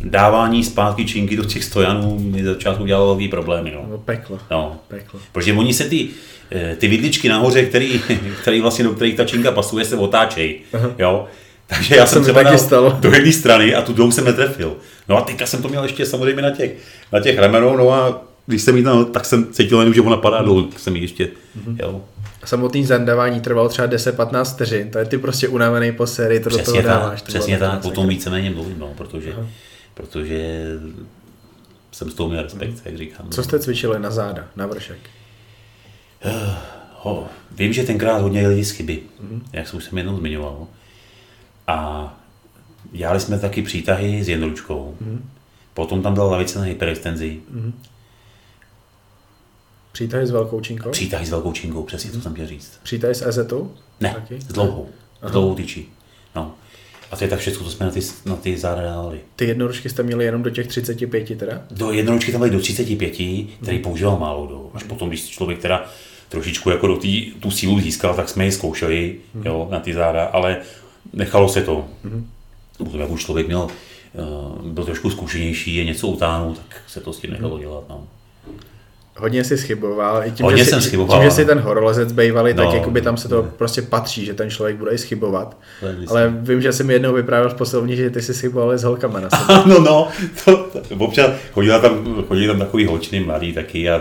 dávání zpátky činky do těch stojanů mi začátku dělalo velký problémy. No. no peklo. No. peklo. Protože oni se ty, Eh, ty vidličky nahoře, který, který vlastně, do kterých ta činka pasuje, se otáčejí. Jo? Takže já jsem třeba dal stalo. do jedné strany a tu druhou jsem netrefil. No a teďka jsem to měl ještě samozřejmě na těch, na těch ramenou, no a když jsem jí tam, tak jsem cítil jenom, že ona padá dolů, tak jsem jí ještě, mm-hmm. jo. Samotný zandávání trvalo třeba 10-15 vteřin, to je ty prostě unavený po sérii, to přesně do toho dáváš. Tak, přesně tak, potom víceméně mluvím, no, protože, Aha. protože jsem z toho měl respekt, mm. jak říkám. Co jste cvičili na záda, na vršek? ho, vím, že tenkrát hodně lidi z chyby, mm-hmm. jak jsem už jsem jednou zmiňoval. A dělali jsme taky přítahy s jednoručkou. Mm-hmm. Potom tam byla lavice na hyperextenzi. Mm-hmm. Přítahy s velkou činkou? Přítahy s velkou činkou, přesně to jsem chtěl říct. Přítahy s EZ? Ne, taky? s dlouhou. S dlouhou tyčí. No. A to je tak všechno, co jsme na ty, na ty záda dávali. Ty jednoručky jste měli jenom do těch 35 teda? Do jednoručky tam byly do 35, který používal málo kdo. Až potom, když člověk teda trošičku jako do tý, tu sílu získal, tak jsme ji zkoušeli jo, na ty záda, ale nechalo se to. Potom, jak už člověk měl, uh, byl trošku zkušenější, je něco utáhnout, tak se to s tím nechalo dělat. No. Hodně si schyboval. I tím, Hodně že jsem si, schyboval, Tím, že si ano. ten horolezec tak No, jakoby tam se to ne. prostě patří, že ten člověk bude i schybovat. Ale vím, že jsi mi jednou vyprávěl v poslovní, že ty jsi schyboval i s holkama na sebe. No, no, to, to, občas chodila tam, chodili tam takový holčiny mladý taky a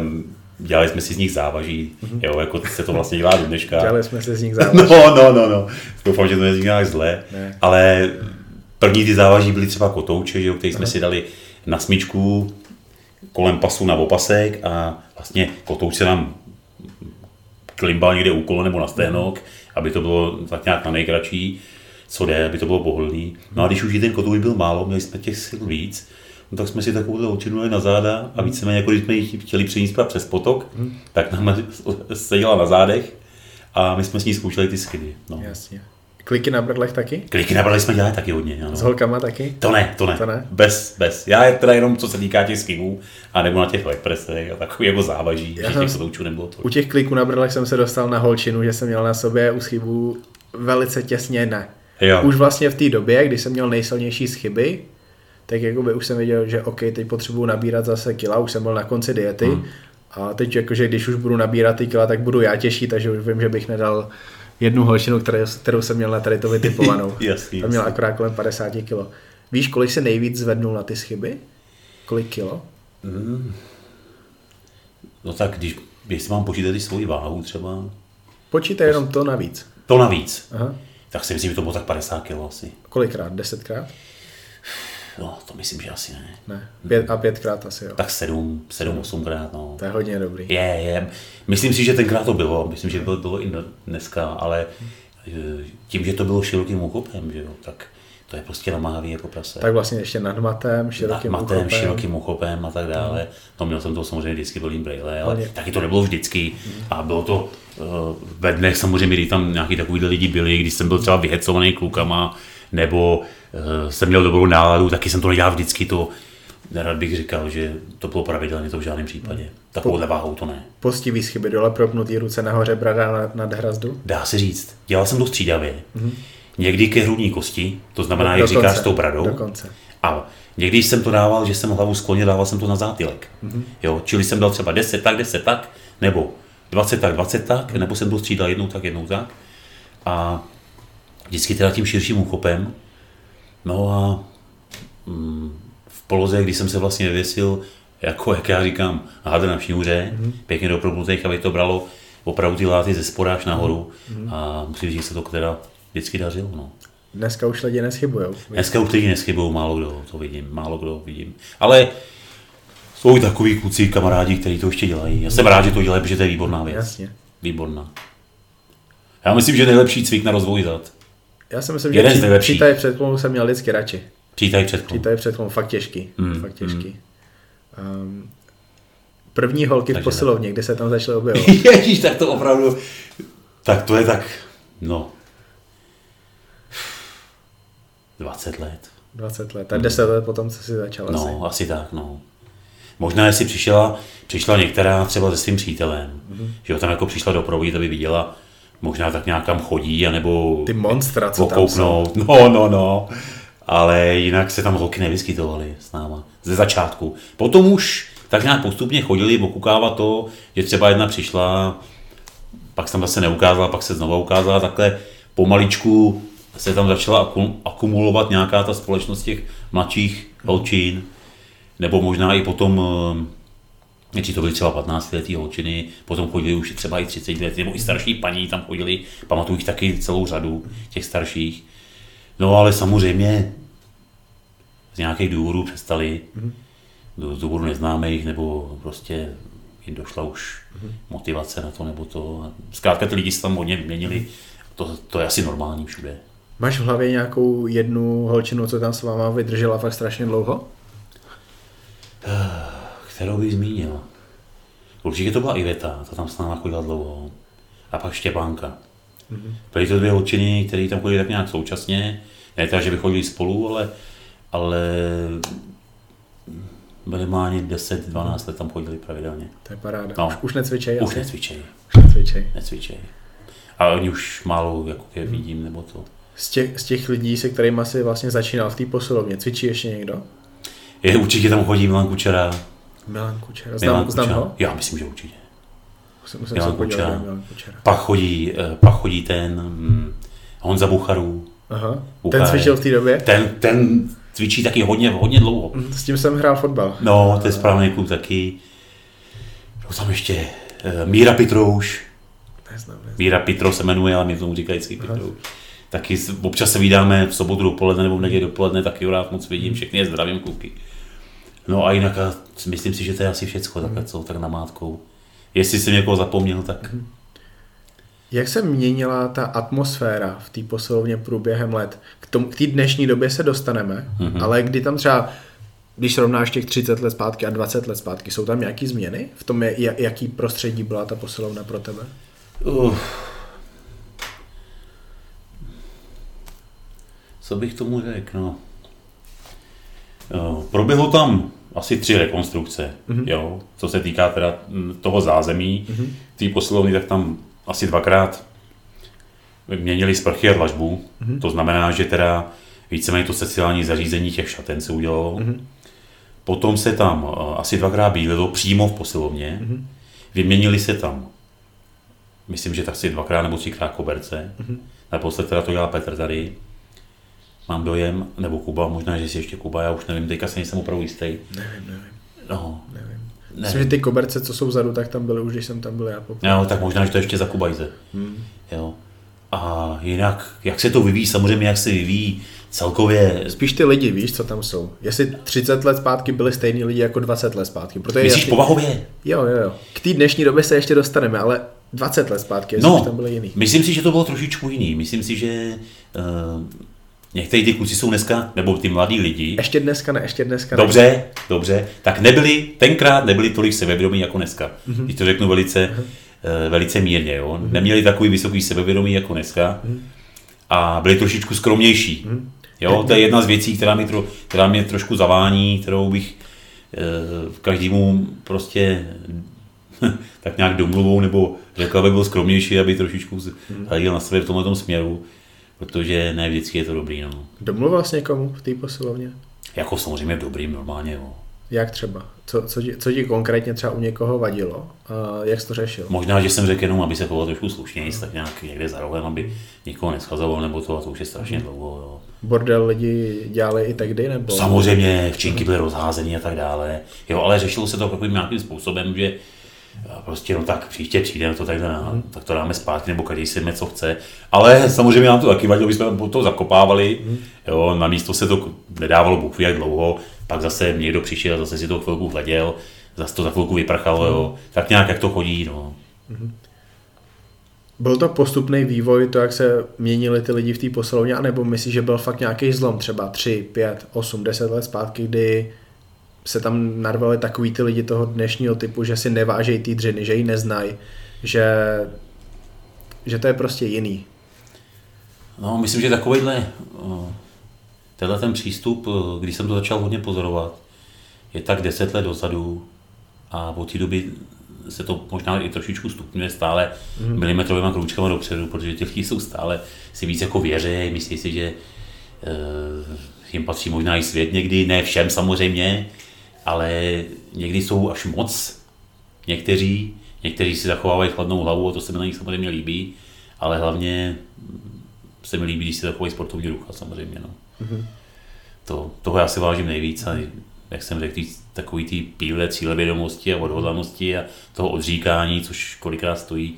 dělali jsme si z nich závaží, jo, jako se to vlastně dělá do dneška. Dělali jsme se z nich závaž. No, no, no, no. Doufám, že to nezní nějak zle. Ne. Ale první ty závaží byly třeba kotouče, že jo, který jsme si dali na smyčku kolem pasu na opasek a vlastně kotouč se nám klimbal někde u kolo nebo na sténok, aby to bylo tak nějak na nejkratší, co jde, aby to bylo pohodlný. No a když už i ten kotouč byl málo, měli jsme těch sil víc, no tak jsme si takovou očinuli na záda a víceméně jako když jsme ji chtěli přenést přes potok, tak nám seděla na zádech a my jsme s ní zkoušeli ty skydy. No. Jasně. Kliky na brdlech taky? Kliky na brale jsme dělali taky hodně. Ano. S holkama taky? To ne, to ne. To ne? Bez, bez. Já je teda jenom co se týká těch skivů, a nebo na těch lekpresech a takový jako závaží, Já že těch kotoučů nebylo to. U těch kliků na brdlech jsem se dostal na holčinu, že jsem měl na sobě u schybů velice těsně ne. Jo. Už vlastně v té době, kdy jsem měl nejsilnější schyby, tak jakoby už jsem věděl, že OK, teď potřebuju nabírat zase kila, už jsem byl na konci diety. Hmm. A teď jakože když už budu nabírat ty kila, tak budu já těžší, takže už vím, že bych nedal jednu holčinu, kterou, kterou jsem měl na tady to vytipovanou. Jasný, Ta měla jasný. akorát kolem 50 kilo. Víš, kolik se nejvíc zvednul na ty schyby? Kolik kilo? No tak když, si mám počítat i svoji váhu třeba, Počítej jenom to navíc. to navíc, Aha. tak si myslím, že to bylo tak 50 kg asi. Kolikrát? Desetkrát? No, to myslím, že asi ne. Ne. Pět, a pětkrát asi jo. Tak 7, 7, 8 krát, no. To je hodně dobrý. Je, je. Myslím si, že tenkrát to bylo, myslím, že bylo, bylo i dneska, ale eh, tím, že to bylo širokým úchopem, že jo, tak to je prostě namáhavý jako prase. Tak vlastně ještě nad matem, nad širokým matem, uchopem. širokým uchopem a tak dále. No měl jsem to samozřejmě vždycky volím brýle, ale Hodně. taky to nebylo vždycky. A bylo to uh, ve dnech samozřejmě, kdy tam nějaký takový lidi byli, když jsem byl třeba vyhecovaný klukama, nebo uh, jsem měl dobrou náladu, taky jsem to nedělal vždycky, to nerad bych říkal, že to bylo pravidelně, to v žádném případě. Takovouhle váhou to ne. Postivý schyby dole, propnutý ruce nahoře, brada nad, nad hrazdu. Dá se říct, dělal jsem to střídavě. Někdy ke hrudní kosti, to znamená, jak Dokonce, říkáš, s tou bradou. Dokonce. A někdy jsem to dával, že jsem hlavu sklonil, dával jsem to na zátylek. Mm-hmm. Jo, čili jsem dal třeba 10 tak, 10 tak, nebo 20 tak, 20 tak, nebo jsem to střídal jednou tak, jednou tak. A vždycky teda tím širším úchopem. No a mm, v poloze, když jsem se vlastně vyvěsil, jako jak já říkám, hadr na šňůře, mm-hmm. pěkně do proplutých, aby to bralo opravdu ty láty ze spoda až nahoru. Mm-hmm. A musím říct, že se to teda vždycky dařilo. No. Dneska už lidi neschybujou. Dneska už lidi neskybují, málo kdo to vidím, málo kdo vidím. Ale jsou i takový kluci, kamarádi, kteří to ještě dělají. Já jsem rád, že to dělají, protože to je výborná věc. Jasně. Výborná. Já myslím, že nejlepší cvik na rozvoj zad. Já si myslím, Jeden že z přítaj před klonu jsem měl vždycky radši. Přítaj před klub. Přítaj před klonu, fakt těžký. Mm, Fakt těžký. Um, první holky v Takže posilovně, kde se tam začaly objevovat. Ježíš, tak to opravdu, tak to je tak, no, 20 let. 20 let. A 10 let potom, co si začal asi. No, asi tak, no. Možná, jestli přišla, přišla některá třeba se svým přítelem, mm-hmm. že ho tam jako přišla do provodit, aby viděla, možná tak nějak kam chodí, anebo Ty monstra, co tam jsou. No, no, no. Ale jinak se tam holky nevyskytovaly s náma. Ze začátku. Potom už tak nějak postupně chodili okukávat to, že třeba jedna přišla, pak se tam zase neukázala, pak se znova ukázala, takhle pomaličku se tam začala akum- akumulovat nějaká ta společnost těch mladších holčin, nebo možná i potom, jestli to byly třeba 15 letý holčiny, potom chodili už třeba i 30 let, nebo i starší paní tam chodili, pamatuju jich taky celou řadu těch starších. No ale samozřejmě z nějakých důvodů přestali, z důvodu neznámých, nebo prostě jim došla už motivace na to, nebo to. Zkrátka ty lidi se tam hodně vyměnili, to, to je asi normální všude. Máš v hlavě nějakou jednu holčinu, co tam s váma vydržela fakt strašně dlouho? Kterou bych zmínil? Určitě to byla Iveta, ta tam s náma chodila dlouho. A pak Štěpánka. Mm-hmm. Byly to dvě holčiny, které tam chodili tak nějak současně. Ne teda, že by chodili spolu, ale, ale minimálně 10-12 let tam chodili pravidelně. To je paráda. No. Už, už necvičej Už necvičej. Už necvičej. Necvičej. A oni už málo jako je vidím, nebo to. Z těch, z těch lidí, se kterými asi vlastně začínal v té posilovně, cvičí ještě někdo? Je, určitě tam chodí Milan Kučera. Milan Kučera, znám, Milan Kučera. znám ho? Já myslím, že určitě. Musím, musím Milan, Kučera. Milan Kučera. Pak chodí, eh, pak chodí ten hm, Honza Bucharu. Aha, Buchar, ten cvičil v té době? Ten, ten cvičí taky hodně, hodně dlouho. Mhm, s tím jsem hrál fotbal. No, to je správný klub taky. To tam ještě uh, Míra Pitrouš. Neznám, neznám. Míra Pitro se jmenuje, ale mě tomu říkají Pitrouš. Taky občas se vydáme v sobotu dopoledne nebo v neděli dopoledne, taky rád moc vidím, všechny je zdravím kluky. No a jinak a myslím si, že to je asi všecko, mm. takhle co, tak namátkou. Jestli jsem někoho zapomněl, tak... Mm. Jak se měnila ta atmosféra v té posilovně průběhem let? K té dnešní době se dostaneme, mm-hmm. ale kdy tam třeba, když srovnáš těch 30 let zpátky a 20 let zpátky, jsou tam nějaké změny v tom, jaký prostředí byla ta posilovna pro tebe? Uh. Co bych tomu řekl, no. Proběhlo tam asi tři rekonstrukce, mm-hmm. jo, co se týká teda toho zázemí. Mm-hmm. Té posilovny, tak tam asi dvakrát měnili sprchy a dlažbu. Mm-hmm. To znamená, že teda víceméně to sociální zařízení těch šaten se udělalo. Mm-hmm. Potom se tam uh, asi dvakrát bílilo přímo v posilovně. Mm-hmm. Vyměnili se tam, myslím, že tak si dvakrát nebo třikrát koberce. Mm-hmm. Naposled teda to dělal Petr tady. Mám dojem, nebo Kuba, možná, že si ještě Kuba, já už nevím, teďka se nejsem opravdu jistý. Nevím, nevím. No, nevím. Ne. Myslím, že ty koberce, co jsou vzadu, tak tam byly už, když jsem tam byl já poprvé. Jo, tak možná, že to ještě za Kubajze. Hmm. Jo. A jinak, jak se to vyvíjí, samozřejmě, jak se vyvíjí celkově... Spíš ty lidi, víš, co tam jsou. Jestli 30 let zpátky byli stejní lidi jako 20 let zpátky. Protože Myslíš jasný... povahově? Jo, jo, jo. K té dnešní době se ještě dostaneme, ale 20 let zpátky, no, tam byly jiný. Myslím si, že to bylo trošičku jiný. Myslím si, že uh, Někteří ty kluci jsou dneska, nebo ty mladí lidi. Ještě dneska ne, ještě dneska ne. Dobře, dobře. Tak nebyli, tenkrát nebyli tolik sebevědomí jako dneska. Mm-hmm. Když to řeknu velice, mm-hmm. velice mírně. Jo? Mm-hmm. Neměli takový vysoký sebevědomí jako dneska. Mm-hmm. A byli trošičku skromnější. Mm-hmm. Jo, to je jedna z věcí, která mě, tro, která mě trošku zavání, kterou bych eh, každému prostě tak nějak domluvou, nebo řekl, aby byl skromnější, aby trošičku mhm. hleděl na sebe v tomhle směru protože ne vždycky je to dobrý. No. Domluvil jsi někomu v té posilovně? Jako samozřejmě dobrý, normálně. Jo. Jak třeba? Co, co, ti, co ti konkrétně třeba u někoho vadilo? A jak jsi to řešil? Možná, že jsem řekl jenom, aby se choval trošku slušněji, tak nějak někde za rohem, aby nikoho neschazoval, nebo to, a to už je strašně mhm. dlouho. Jo. Bordel lidi dělali i tehdy, nebo? Samozřejmě, včinky byly rozházený a tak dále. Jo, ale řešilo se to takovým nějakým způsobem, že prostě no tak příště přijde, no to tak, mm. tak to dáme zpátky, nebo každý si co chce. Ale samozřejmě nám to taky vadilo, jsme to zakopávali, jo, na místo se to nedávalo Bůh jak dlouho, pak zase někdo přišel, zase si to chvilku hleděl, zase to za chvilku vyprchalo, jo. tak nějak jak to chodí, no. Byl to postupný vývoj, to, jak se měnili ty lidi v té posilovně, anebo myslíš, že byl fakt nějaký zlom, třeba 3, 5, 8, 10 let zpátky, kdy se tam narvali takový ty lidi toho dnešního typu, že si nevážejí ty dřiny, že ji neznají, že, že to je prostě jiný. No, myslím, že takovýhle, tenhle ten přístup, když jsem to začal hodně pozorovat, je tak deset let dozadu a od té doby se to možná i trošičku stupňuje stále mm. milimetrovými kroučkama dopředu, protože ti lidi jsou stále si víc jako věří, myslí si, že e, jim patří možná i svět někdy, ne všem samozřejmě, ale někdy jsou až moc někteří, někteří si zachovávají chladnou hlavu a to se mi na nich samozřejmě líbí, ale hlavně se mi líbí, když si zachovají sportovní rucha samozřejmě. No. Mm-hmm. To, toho já si vážím nejvíc a jak jsem řekl, takový ty píle cílevědomosti a odhodlanosti a toho odříkání, což kolikrát stojí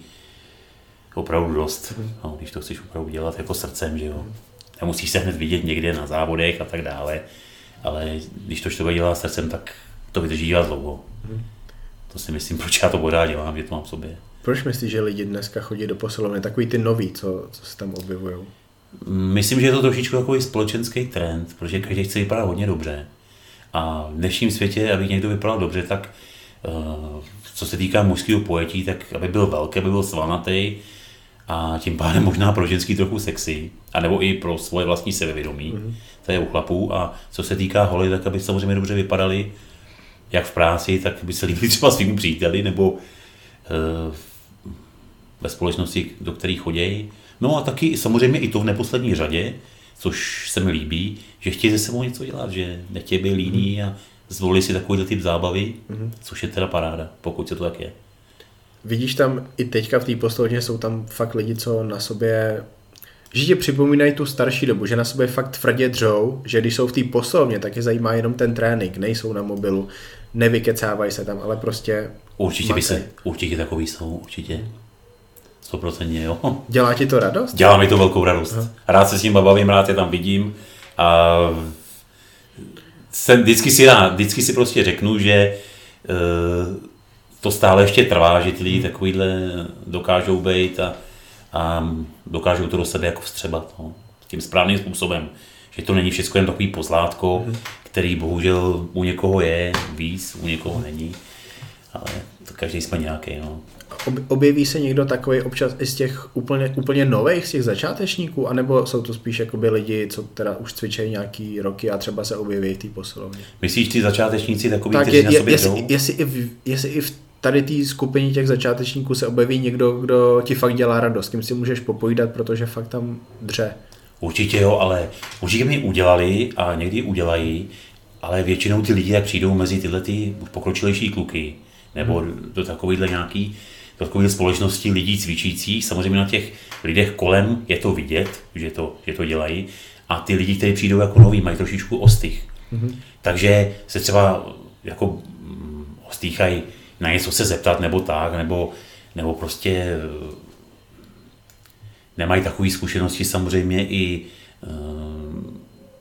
opravdu dost, mm-hmm. no, když to chceš opravdu dělat jako srdcem, že jo. Nemusíš se hned vidět někde na závodech a tak dále, ale když to člověk dělá srdcem, tak to vydrží dělat dlouho. Hmm. To si myslím, proč já to pořád dělám, že to mám v sobě. Proč myslíš, že lidi dneska chodí do posilovny, takový ty noví, co, co se tam objevují? Myslím, že je to trošičku takový společenský trend, protože každý chce vypadat hodně dobře. A v dnešním světě, aby někdo vypadal dobře, tak uh, co se týká mužského pojetí, tak aby byl velký, aby byl svalnatý a tím pádem možná pro ženský trochu sexy, anebo i pro svoje vlastní sebevědomí, mm-hmm. to je u chlapů. A co se týká holy, tak aby samozřejmě dobře vypadali, jak v práci, tak by se líbili třeba svým příteli, nebo e, ve společnosti, do kterých chodějí. No a taky samozřejmě i to v neposlední řadě, což se mi líbí, že chtějí ze sebou něco dělat, že nechtějí být líní a zvolili si takový typ zábavy, mm-hmm. což je teda paráda, pokud se to tak je. Vidíš tam i teďka v té posledně jsou tam fakt lidi, co na sobě že ti připomínají tu starší dobu, že na sobě fakt tvrdě dřou, že když jsou v té poslovně, tak je zajímá jenom ten trénink, nejsou na mobilu, nevykecávají se tam, ale prostě Určitě by se, určitě takový jsou, určitě. 100% jo. Dělá ti to radost? Dělá mi to velkou radost. Aha. Rád se s ním bavím, rád je tam vidím a jsem, vždycky, si rád, vždycky si prostě řeknu, že uh, to stále ještě trvá, že ty lidi takovýhle dokážou být a, a dokážou to do sebe jako vstřebat no, tím správným způsobem. Že to není všechno jen takový pozlátko, mm. který bohužel u někoho je víc, u někoho není, ale to každý jsme nějaký. No. Objeví se někdo takový občas i z těch úplně, úplně nových, z těch začátečníků, anebo jsou to spíš jakoby lidi, co teda už cvičí nějaký roky a třeba se objeví v té posilovně? Myslíš ty začátečníci takový, tak kteří je, na sobě jestli, jestli, i v, jestli i v tady té skupině těch začátečníků se objeví někdo, kdo ti fakt dělá radost, kým si můžeš popojídat, protože fakt tam dře. Určitě jo, ale určitě mi udělali a někdy udělají, ale většinou ty lidi, jak přijdou mezi tyhle ty pokročilejší kluky, nebo hmm. do takovýhle nějaký do takové společnosti lidí cvičících, samozřejmě na těch lidech kolem je to vidět, že to, že to dělají, a ty lidi, kteří přijdou jako noví, mají trošičku ostych. Mm-hmm. Takže se třeba jako mm, ostýchají na něco se zeptat nebo tak, nebo, nebo prostě eh, nemají takové zkušenosti samozřejmě i eh,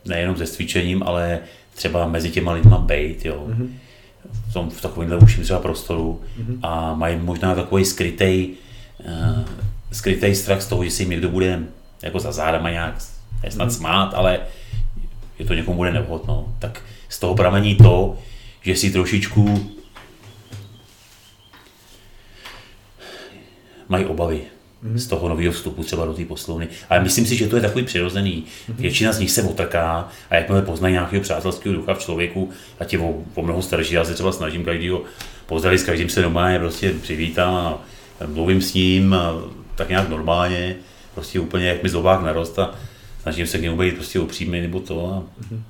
nejenom se cvičením, ale třeba mezi těma lidma bejt, jo. Mm-hmm. V, tom, v takovémhle užším třeba prostoru mm-hmm. a mají možná takový skrytej, uh, skrytej strach z toho, že si jim někdo bude jako za zádama nějak snad mm-hmm. smát, ale že to někomu bude nevhodno. Tak z toho pramení to, že si trošičku mají obavy mm-hmm. z toho nového vstupu třeba do té poslovny. Ale myslím si, že to je takový přirozený. Mm-hmm. Většina z nich se otrká a jakmile poznají nějakého přátelského ducha v člověku, a je o, o mnoho starší, já se třeba snažím každého pozdravit, s každým se doma je prostě přivítám a mluvím s ním a tak nějak normálně, prostě úplně jak mi zlobák narost a snažím se k němu být prostě upřímný nebo to a, mm-hmm.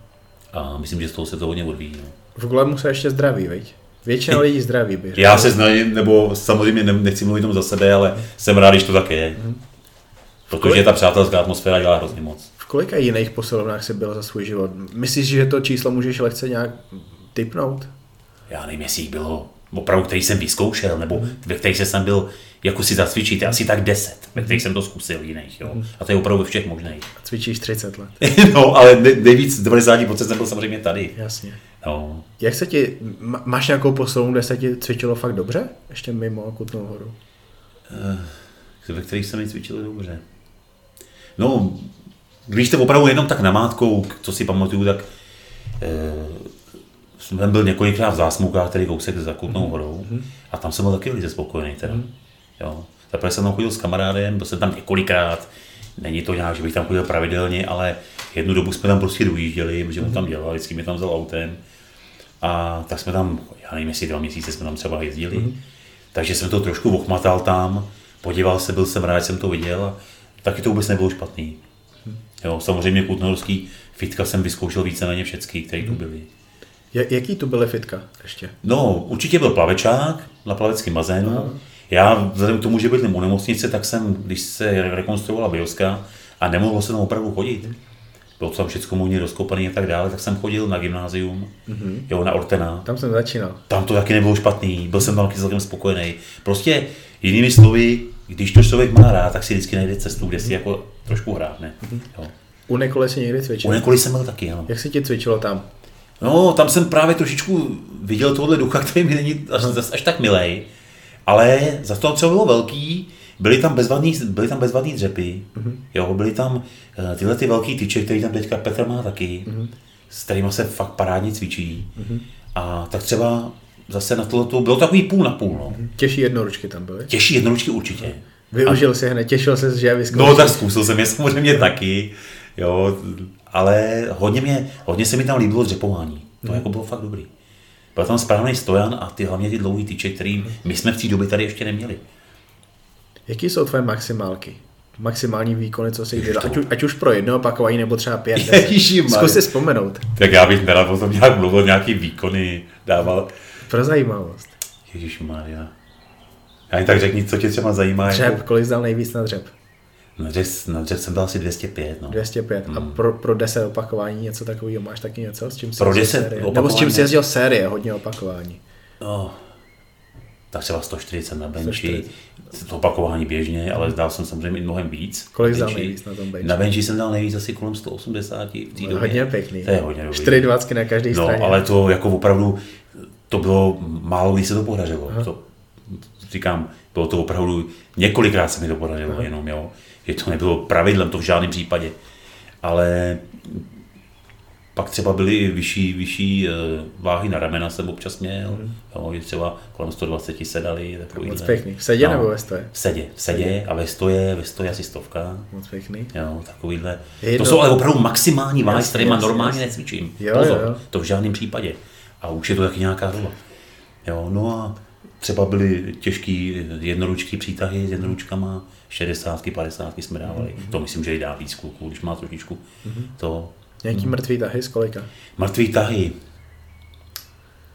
a myslím, že z toho se to hodně odvíjí. No. V Glemu se ještě zdraví, veď? Většina lidí zdraví by Já se znám, nebo samozřejmě nechci mluvit jenom za sebe, ale jsem rád, když to tak je. Mm. Protože ta přátelská atmosféra dělá hrozně moc. V kolika jiných posilovnách jsi byl za svůj život? Myslíš, že to číslo můžeš lehce nějak typnout? Já nevím, jestli jich bylo opravdu, který jsem vyzkoušel, nebo ve kterých jsem byl jako si zacvičit, asi tak 10, ve kterých jsem to zkusil jiných. Jo. Mm. A to je opravdu ve všech možných. Cvičíš 30 let. no, ale nejvíc 90% jsem byl samozřejmě tady. Jasně. No. Jak se ti, máš nějakou posilovnu, kde se ti cvičilo fakt dobře? Ještě mimo Kutnou horu. Uh, ve kterých se mi cvičilo dobře. No, když to opravdu jenom tak namátkou, co si pamatuju, tak uh, jsem byl několikrát v zásmukách, který kousek za Kutnou horou mm-hmm. a tam jsem byl taky velice spokojený teda. Mm-hmm. Jo. Zaprvé jsem tam chodil s kamarádem, byl jsem tam několikrát, není to nějak, že bych tam chodil pravidelně, ale jednu dobu jsme tam prostě dojížděli, protože on tam dělal, vždycky mě tam vzal autem. A tak jsme tam, já nevím, jestli dva měsíce jsme tam třeba jezdili. Mm-hmm. Takže jsem to trošku ochmatal tam, podíval se, byl jsem rád, jsem to viděl a taky to vůbec nebylo špatný. Mm-hmm. Jo, samozřejmě kutnohorský fitka jsem vyzkoušel více na ně všechny, které tu mhm. byly. Jaký tu byly fitka ještě? No, určitě byl plavečák na plaveckém bazénu. Aha. Já vzhledem k tomu, že bydlím u nemocnice, tak jsem, když se rekonstruovala bioska a nemohlo se tam opravdu chodit, bylo to tam všechno můj rozkopaný a tak dále, tak jsem chodil na gymnázium, mm-hmm. jo, na Ortena. Tam jsem začínal. Tam to taky nebylo špatný, byl jsem tam celkem spokojený. Prostě jinými slovy, když to člověk má rád, tak si vždycky najde cestu, kde si mm-hmm. jako trošku hrábne. Mm-hmm. Jo. U Nekole si někdy cvičil? U Nekole jsem byl taky, ano. Jak se ti cvičilo tam? No, tam jsem právě trošičku viděl tohle ducha, který mi není až, až tak milej, ale za to třeba bylo velký, byly tam bezvadný, byly tam bezvadný dřepy, mm-hmm. jo, byly tam uh, tyhle ty velký tyče, které tam teďka Petr má taky, mm-hmm. s kterými se fakt parádně cvičí. Mm-hmm. A tak třeba zase na tohle bylo takový půl na půl. No. Těžší jednoručky tam byly? Těžší jednoručky určitě. Využil si hned, těšil se, že je vyzkoušel. No tak zkusil jsem je samozřejmě taky, jo, ale hodně, mě, hodně se mi tam líbilo dřepování. To Mhm. jako bylo fakt dobrý. Byl tam správný stojan a ty hlavně ty dlouhý tyče, který my jsme v té době tady ještě neměli. Jaký jsou tvoje maximálky? Maximální výkony, co si dělal? Ať, ať už pro jedno opakování, nebo třeba pět. Zkus si vzpomenout. Tak já bych teda potom nějak mluvil, nějaký výkony dával. Pro zajímavost. Ježíš Maria. Já jen tak řekni, co tě třeba zajímá. Dřep, Jako, kolik zdal nejvíc na dřep? na, dřep, na dřep jsem dal asi 205. No. 205. A pro, pro 10 opakování něco takového máš taky něco? S čím jsi Pro jezdil 10 série? Nebo s čím jsi jezdil série, hodně opakování. No, tak třeba 140 na benchi, 140. to opakování běžně, ale dal jsem samozřejmě i mnohem víc. Kolik benchi. nejvíc na tom benchi? Na benchi jsem dal nejvíc asi kolem 180 v té době. Hodně pěkný. To je hodně dobrý. 4 dvacky na každé No, straně. ale to jako opravdu, to bylo málo, když se to podařilo. To, říkám, bylo to opravdu, několikrát se mi to podařilo jenom, jo. Že to nebylo pravidlem, to v žádném případě. Ale pak třeba byly i vyšší, vyšší eh, váhy na ramena jsem občas měl, jo, že třeba kolem 120 se dali. Mhm. Moc pěkný. V sedě nebo ve stoje? V sedě, v sedě a ve stoje, ve stoje asi stovka. Moc pěkný. Jo, takovýhle. Je To jsou ale opravdu maximální váhy, s kterými normálně jasně. necvičím. Jo, Pozor, jo, jo. to v žádném případě. A už je to taky nějaká doba. Jo, no a třeba byly těžký jednoručký přítahy s jednoručkama, 60, 50 jsme dávali. Mhm. To myslím, že i dá víc kluků, když má trošičku to. Nějaký mrtvý tahy z kolika? Mrtvý tahy,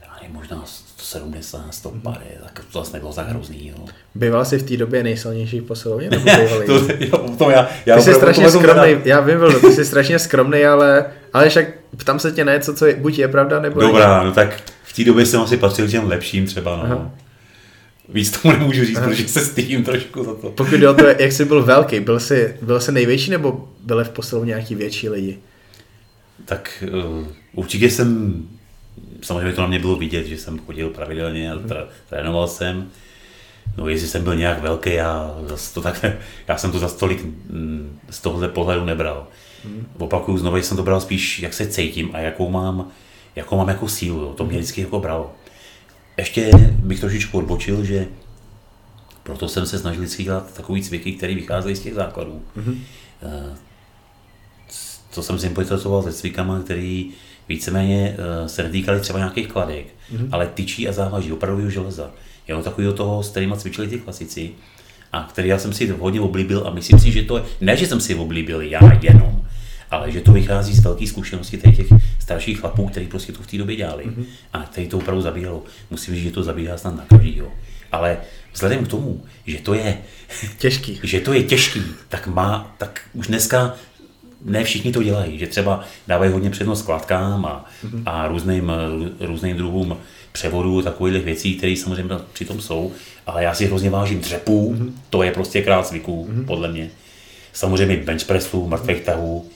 já nevím, možná 170, 150, tak to zase nebylo tak hrozný. Jo. Býval jsi v té době nejsilnější v posilovně? Nebo bývalý? to, jo, to já, já ty jsi strašně skromný, já vím, Vildo, ty jsi strašně skromný, ale, ale však ptám se tě na něco, co je, buď je pravda, nebo Dobrá, no tak v té době jsem asi patřil těm lepším třeba, no. Aha. Víc tomu nemůžu říct, protože se stydím trošku za to. Pokud jde o to, jak jsi byl velký, byl jsi, byl jsi největší nebo byli v posilovně nějaký větší lidi? Tak uh, určitě jsem, samozřejmě to na mě bylo vidět, že jsem chodil pravidelně a tra, trénoval jsem. No jestli jsem byl nějak velký, já, to tak, já jsem to za stolik mm, z tohohle pohledu nebral. Opakuju znovu, jsem to bral spíš, jak se cítím a jakou mám, jakou mám jako sílu, jo. to mě vždycky jako bralo. Ještě bych trošičku odbočil, že proto jsem se snažil vždycky dělat takový cviky, které vycházejí z těch základů. Eh, co jsem sympatizoval se cvikama, který víceméně uh, se netýkaly třeba nějakých kladek, mm-hmm. ale tyčí a závaží, opravdu železa. Jenom takového toho, s kterýma cvičili ty klasici, a který já jsem si hodně oblíbil a myslím si, že to je, ne, že jsem si oblíbil já jenom, ale že to vychází z velké zkušenosti těch, těch starších chlapů, kteří prostě to v té době dělali mm-hmm. a který to opravdu zabíjelo. Musím říct, že to zabíhá snad na každýho. Ale vzhledem k tomu, že to je Těžký. že to je těžký, tak má, tak už dneska ne všichni to dělají, že třeba dávají hodně přednost skladkám a, mm-hmm. a různým, různým druhům převodů, takových věcí, které samozřejmě přitom jsou, ale já si hrozně vážím dřepů, mm-hmm. to je prostě král zvyků, mm-hmm. podle mě. Samozřejmě bench pressů, mrtvých tahů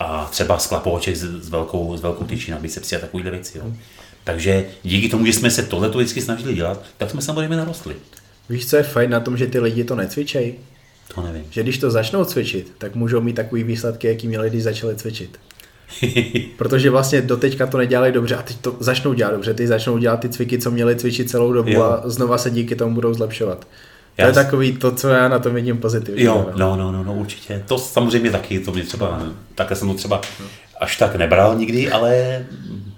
a třeba sklapovaček s, s velkou, s velkou tyčí na bicepsi a takovýhle věci. Jo. Takže díky tomu, že jsme se tohle vždycky snažili dělat, tak jsme samozřejmě narostli. Víš, co je fajn na tom, že ty lidi to necvičejí? To nevím. Že když to začnou cvičit, tak můžou mít takový výsledky, jaký měli, když začali cvičit. Protože vlastně doteďka to nedělali dobře a teď to začnou dělat dobře. Ty začnou dělat ty cviky, co měli cvičit celou dobu Jo. a znova se díky tomu budou zlepšovat. To Já je s- takový to, co já na tom vidím pozitivně. Jo, no, no, no, no, určitě. To samozřejmě taky, to mě třeba, takhle jsem to třeba až tak nebral nikdy, ale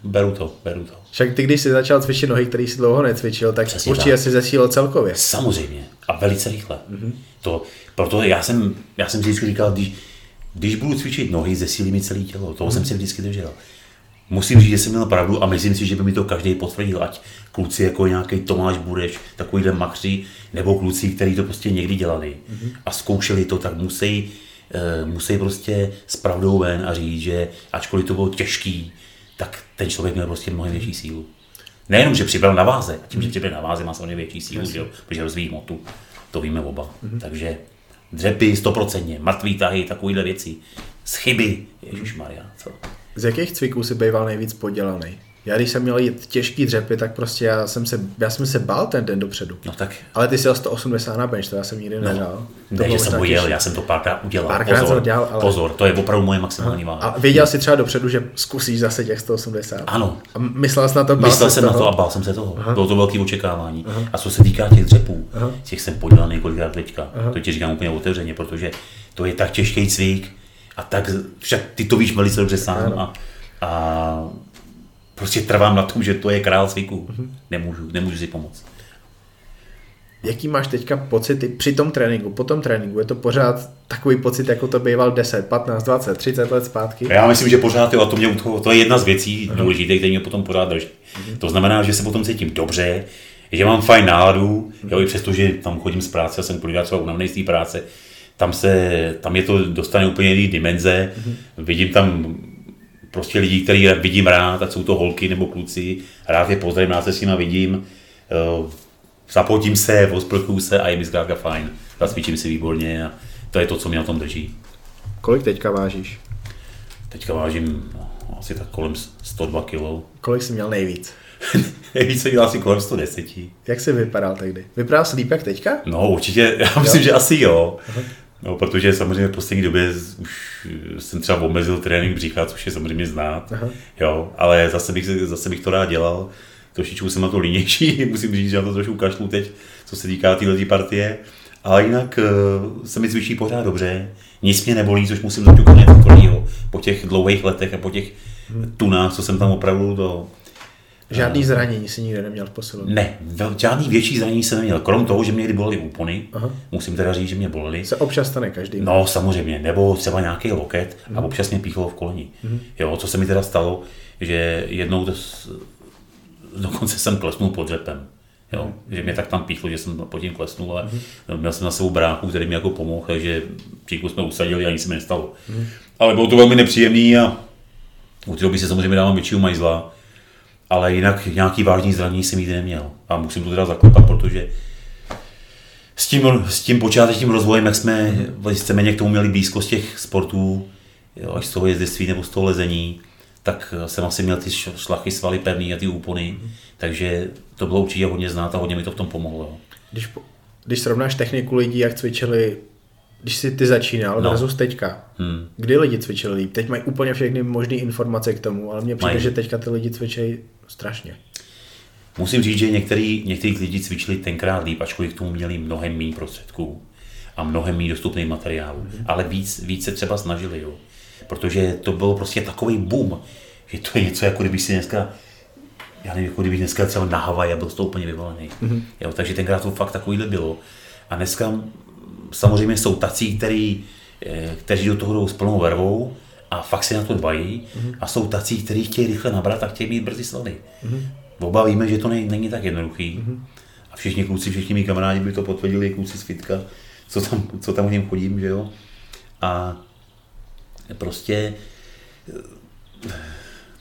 beru to, beru to. Však ty, když jsi začal cvičit nohy, který jsi dlouho necvičil, tak Přesně určitě tak. jsi zesílil celkově. Samozřejmě. A velice rychle. Mm-hmm. To, proto já jsem, já jsem si vždycky říkal, když, když budu cvičit nohy, zesílí mi celé tělo. Toho mm-hmm. jsem si vždycky držel. Musím říct, že jsem měl pravdu a myslím si, že by mi to každý potvrdil, ať kluci jako nějaký Tomáš Bureš, takovýhle makři, nebo kluci, kteří to prostě někdy dělali mm-hmm. a zkoušeli to, tak musí, musí prostě s pravdou ven a říct, že ačkoliv to bylo těžký, tak ten člověk měl prostě mnohem větší sílu. Nejenom, že přibral na váze, a tím, že přibral na váze, má samozřejmě větší sílu, že jo, protože rozvíjí motu, to víme oba. Mm-hmm. Takže dřepy stoprocentně, mrtvý tahy, takovýhle věci, z chyby, Ježíš Maria, co? Z jakých cviků si býval nejvíc podělaný? Já když jsem měl jít těžký dřepy, tak prostě já jsem se, já jsem se bál ten den dopředu. No tak. Ale ty jsi jel 180 na bench, to já jsem nikdy no, nedal. To ne, že jsem ho jel, já jsem to párkrát udělal. Párkrát pozor, to dělal, ale... pozor, to je opravdu moje maximální váha. A věděl jsi třeba dopředu, že zkusíš zase těch 180? Ano. A myslel jsi na to, bál Myslel jsem toho? na to a bál jsem se toho. Aha. Bylo to velké očekávání. Aha. A co se týká těch dřepů, Aha. těch jsem podělal několikrát teďka. Aha. To ti říkám úplně otevřeně, protože to je tak těžký cvik a tak, však ty to víš velice dobře sám a, a prostě trvám na tom, že to je král cviku. Uh-huh. Nemůžu, nemůžu si pomoct. Jaký máš teďka pocity při tom tréninku, po tom tréninku? Je to pořád takový pocit, jako to býval 10, 15, 20, 30 let zpátky? Já myslím, že pořád jo, a to, mě, to, to je jedna z věcí uh-huh. důležitých, které mě potom pořád drží. Uh-huh. To znamená, že se potom cítím dobře, že mám fajn náladu, uh-huh. jo, i přesto, že tam chodím z práce, a jsem kolikrát třeba unavený z té práce, tam, se, tam je to dostane úplně jiný dimenze, uh-huh. vidím tam prostě lidi, který vidím rád, ať jsou to holky nebo kluci, rád je pozdravím, rád se s nimi vidím, uh, zapotím se, osprchuju se a je mi zkrátka fajn. Zacvičím si výborně a to je to, co mě na tom drží. Kolik teďka vážíš? Teďka vážím no, asi tak kolem 102 kg. Kolik jsi měl nejvíc? nejvíc jsem měl asi kolem 110. Jak jsi vypadal tehdy? Vypadal jsi líp jak teďka? No určitě, já myslím, jo? že asi jo. Aha. No, protože samozřejmě v poslední době už jsem třeba omezil trénink břicha, což je samozřejmě znát, Aha. jo, ale zase bych, zase bych to rád dělal. Trošičku jsem na to línější, musím říct, že na to trošku kašlu teď, co se týká této partie. Ale jinak uh, se mi zvyší pořád dobře, nic mě nebolí, což musím doťukat něco po těch dlouhých letech a po těch hmm. tunách, co jsem tam opravdu to Žádný zranění si nikdy neměl v posilovně? Ne, žádný větší zranění jsem neměl. Krom toho, že mě kdy bolely úpony, Aha. musím teda říct, že mě bolely. Se občas stane každý. No, samozřejmě, nebo třeba nějaký loket mm. a mhm. občas mě píchlo v koleni. Mm. Jo, co se mi teda stalo, že jednou to, dokonce jsem klesnul pod řepem. Jo, mm. že mě tak tam píchlo, že jsem pod tím klesnul, ale mm. měl jsem na sebou bráchu, který mi jako pomohl, takže příklad jsme usadili a nic se mi nestalo. Mm. Ale bylo to velmi nepříjemný a u té doby se samozřejmě dávám většího majzla, ale jinak nějaký vážný zranění jsem nikdy neměl. A musím to teda zaklepat, protože s tím, s tím počátečním rozvojem, jak jsme víceméně k tomu měli blízko z těch sportů, jo, až z toho jezdectví nebo z toho lezení, tak jsem asi měl ty šlachy, svaly pevný a ty úpony, mm. takže to bylo určitě hodně znát a hodně mi to v tom pomohlo. Jo. Když, když srovnáš techniku lidí, jak cvičili když jsi ty začínal no. versus teďka, hmm. kdy lidi cvičili líp? Teď mají úplně všechny možné informace k tomu, ale mně přijde, že teďka ty lidi cvičí strašně. Musím říct, že některý, některý lidi cvičili tenkrát líp, ačkoliv k tomu měli mnohem méně prostředků a mnohem méně dostupných materiálů. Hmm. Ale víc, víc se třeba snažili, jo. Protože to bylo prostě takový boom, že to je něco, jako kdyby si dneska já nevím, jako kdybych dneska třeba na Havaj a byl z toho úplně vyvolený. Mm-hmm. Jo, takže tenkrát to fakt takovýhle bylo. A dneska samozřejmě jsou tací, který, eh, kteří do toho jdou s plnou vervou a fakt si na to dbají mm-hmm. a jsou tací, kteří chtějí rychle nabrat a chtějí mít brzy slavy. Mm-hmm. Oba víme, že to není, není tak jednoduchý. Mm-hmm. A všichni kluci, všichni mý kamarádi by to potvrdili, kluci z fitka, co tam, co tam u něm chodím, že jo. A prostě eh,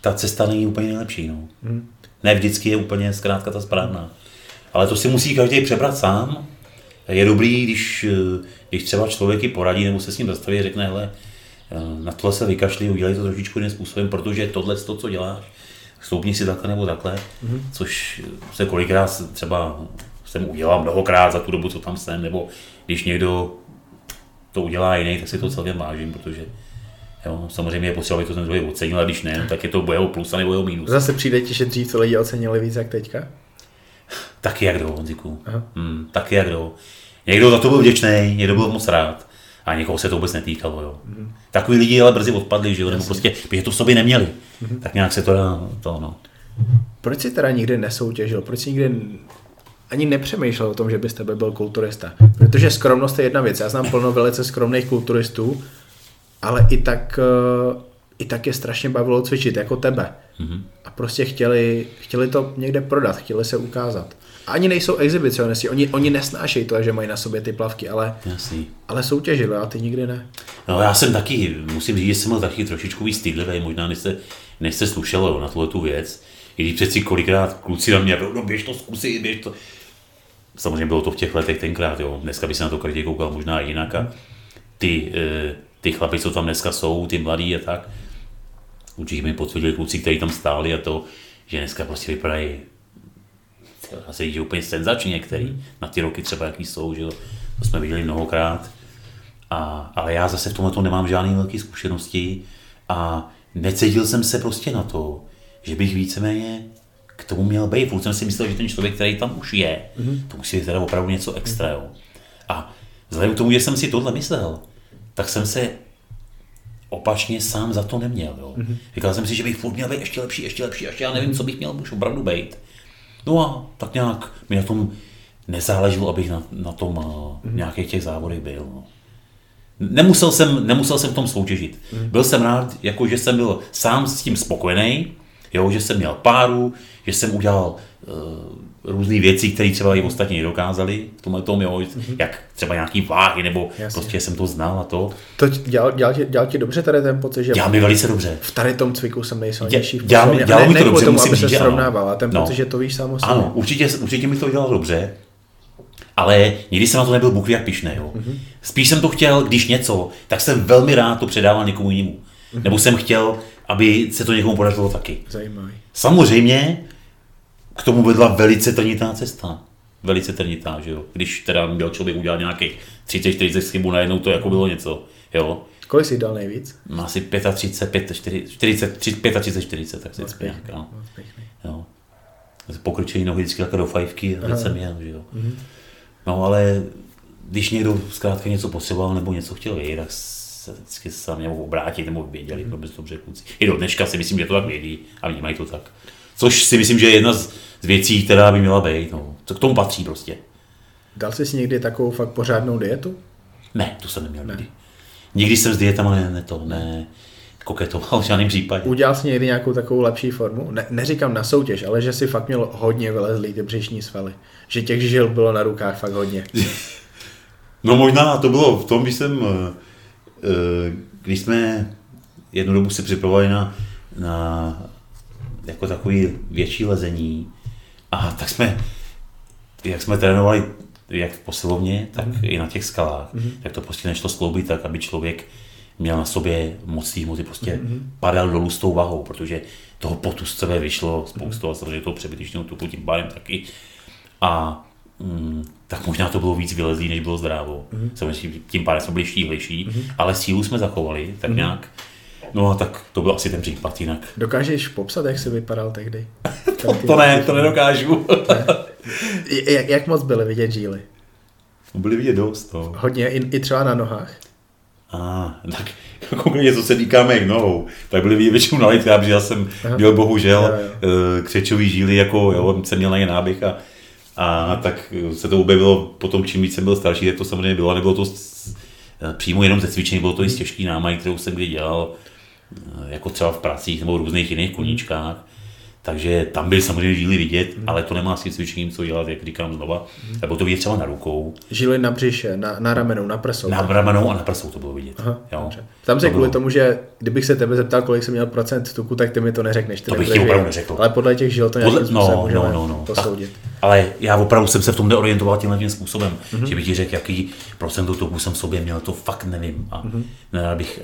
ta cesta není úplně nejlepší. No. Mm. Ne vždycky je úplně zkrátka ta správná. Ale to si musí každý přebrat sám je dobrý, když, eh, když třeba člověk ji poradí nebo se s ním zastaví a řekne, hele, na tohle se vykašli, udělej to trošičku jiným způsobem, protože tohle to, co děláš, stoupni si takhle nebo takhle, mm-hmm. což se kolikrát třeba jsem udělal mnohokrát za tu dobu, co tam jsem, nebo když někdo to udělá jiný, tak si to celkem vážím, protože Jo, samozřejmě je potřeba, aby to ten druhý ocenil, a když ne, no, tak je to jeho plus a nebo jeho minus. Zase přijde ti, že dřív to lidi ocenili víc jak teďka? Taky jak kdo, Honziku. Hmm, taky jak kdo. Někdo za to byl vděčný, někdo byl moc rád. A někoho se to vůbec netýkalo. Jo. Mm-hmm. Takový lidi ale brzy odpadli, že jo, nebo prostě, protože to v sobě neměli. Mm-hmm. Tak nějak se to dá, to no. Proč jsi teda nikdy nesoutěžil? Proč jsi nikdy ani nepřemýšlel o tom, že bys tebe byl kulturista? Protože skromnost je jedna věc. Já znám plno velice skromných kulturistů, ale i tak, eh, i tak je strašně bavilo cvičit, jako tebe. Mm-hmm. A prostě chtěli, chtěli to někde prodat, chtěli se ukázat ani nejsou exhibicionisti, oni, oni nesnášejí to, že mají na sobě ty plavky, ale, Jasný. ale soutěžili a ty nikdy ne. No já jsem taky, musím říct, že jsem byl taky trošičku víc stydlivý, možná než se, než se slušelo na tuhle tu věc. I když přeci kolikrát kluci na mě, no běž to zkusit, běž to. Samozřejmě bylo to v těch letech tenkrát, jo. Dneska by se na to každý koukal možná jinak a ty, eh, ty chlapy, co tam dneska jsou, ty mladí a tak, určitě mi potvrdili kluci, kteří tam stáli a to, že dneska prostě vypadají asi že úplně senzačně některý, Mhm. na ty roky třeba jaký jsou, že jo, to jsme viděli mnohokrát. A, ale já zase v tomhle nemám žádné velké zkušenosti a necítil jsem se prostě na to, že bych víceméně k tomu měl být. Furt jsem si myslel, že ten člověk, který tam už je, mm-hmm. to musí být teda opravdu něco extra. Jo. A vzhledem k tomu, že jsem si tohle myslel, tak jsem se opačně sám za to neměl. Jo. Mm-hmm. Říkal jsem si, že bych furt měl být ještě lepší, ještě lepší, ještě já nevím, co bych měl už opravdu být. No a tak nějak mi na tom nezáleželo, abych na, na tom mm-hmm. nějakých těch závodech byl. No. Nemusel jsem, nemusel jsem v tom soutěžit. Mm. Byl jsem rád, jako že jsem byl sám s tím spokojený, jo, že jsem měl páru, že jsem udělal uh, různé věci, které třeba i ostatní nedokázali v tomhle tom, jo, mm-hmm. jak třeba nějaký váhy, nebo Jasně. prostě jsem to znal a to. To dělal, dělal, ti, dělal ti dobře tady ten pocit, že dělal mi velice dobře. v tady tom cviku jsem nejsilnější. Dělal, dělal, dělal mi to dobře, tomu, musím říct, srovnával, a ten no. pocit, že to víš sám o Ano, určitě, určitě mi to dělalo dobře, ale nikdy jsem na to nebyl bůh jak pišnej. Jo. Mm-hmm. Spíš jsem to chtěl, když něco, tak jsem velmi rád to předával někomu jinému. Mm-hmm. Nebo jsem chtěl, aby se to někomu podařilo taky. Zajímavý. Samozřejmě k tomu vedla velice trnitá cesta. Velice trnitá, že jo. Když teda měl člověk udělat nějakých 30-40 chybů najednou, to jako bylo něco. Jo. Kolik jsi dal nejvíc? Asi 35, 40, 40, 35, 40, tak si nějak, no. jo. Pokročení nohy vždycky takhle do fajfky, a jsem jel, že jo. Mm-hmm. No ale když někdo zkrátka něco potřeboval nebo něco chtěl vědět, tak se vždycky se mě mohl obrátit nebo věděli, mm-hmm. to dobře kluci. I do dneška si myslím, že to tak vědí a vnímají to tak. Což si myslím, že je jedna z, z věcí, která by měla být. No. Co k tomu patří prostě. Dal jsi si někdy takovou fakt pořádnou dietu? Ne, to jsem neměl ne. nikdy. Nikdy jsem s dietama ne, ne to, ne, koketoval v žádném případě. Udělal jsi někdy nějakou takovou lepší formu? Ne, neříkám na soutěž, ale že si fakt měl hodně vylezlý ty břišní svaly. Že těch žil bylo na rukách fakt hodně. no možná to bylo v tom, když jsem, když jsme jednu dobu se připravovali na, na jako takový větší lezení a tak jsme, jak jsme trénovali jak v posilovně, tak mm. i na těch skalách, mm. tak to prostě nešlo skloubit tak, aby člověk měl na sobě moc hmoty, prostě mm-hmm. padal dolů s tou vahou, protože toho potu z sebe vyšlo spoustu mm-hmm. a samozřejmě toho přebytečného tuku tím pádem taky. A mm, tak možná to bylo víc vylezlý, než bylo zdrávo. Mm-hmm. Samozřejmě tím pádem jsme byli štíhlejší, mm-hmm. ale sílu jsme zachovali, tak mm-hmm. nějak. No a tak to byl asi ten případ jinak. Dokážeš popsat, jak jsi vypadal tehdy? to, to ne, to nedokážu. ne. Jak, jak moc byly vidět žíly? Byly vidět dost, no. Hodně, i, i třeba na nohách. A, tak konkrétně co se týká mých nohou, tak byly vidět většinou na litka, protože já jsem Aha. měl bohužel jo, jo. křečový žíly, jako jo, jsem měl na ně náběh a, a tak se to objevilo potom, čím víc jsem byl starší, tak to samozřejmě bylo, nebylo to přímo jenom ze cvičení, bylo to i z těžký námaj, kterou jsem kdy dělal, jako třeba v pracích nebo v různých jiných koníčkách. Takže tam byly samozřejmě žíly vidět, hmm. ale to nemá s tím cvičením co dělat, jak říkám znova. Hmm. Nebo to vidět třeba na rukou. Žíly na břiše, na, na ramenou, na prsou. Na ramenou a na prsou to bylo vidět. Aha, jo. Tam se kvůli bylo... tomu, že kdybych se tebe zeptal, kolik jsem měl procent tuku, tak ty mi to neřekneš. to bych ti opravdu neřekl. Ale podle těch žil to nějakým podle... způsobem no, no, no, no. posoudit. Tak, ale já opravdu jsem se v tom neorientoval tímhle tím způsobem, mm-hmm. že bych ti řekl, jaký procent tuku jsem v sobě měl, to fakt nevím. A mm-hmm. ne, bych,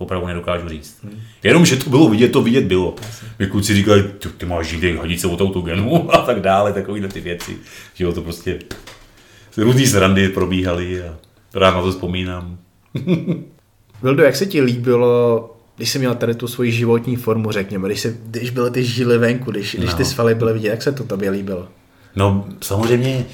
opravdu nedokážu říct. Hmm. Jenom, že to bylo vidět, to vidět bylo. Mě kluci říkali, ty, ty máš žít hadice od autogenu a tak dále, takovýhle ty věci. Že jo, to prostě různý zrandy probíhaly a rád na to vzpomínám. Vildo, jak se ti líbilo, když jsi měl tady tu svoji životní formu, řekněme, když, se, když byly ty žily venku, když, no. když ty svaly byly vidět, jak se to tobě líbilo? No, samozřejmě,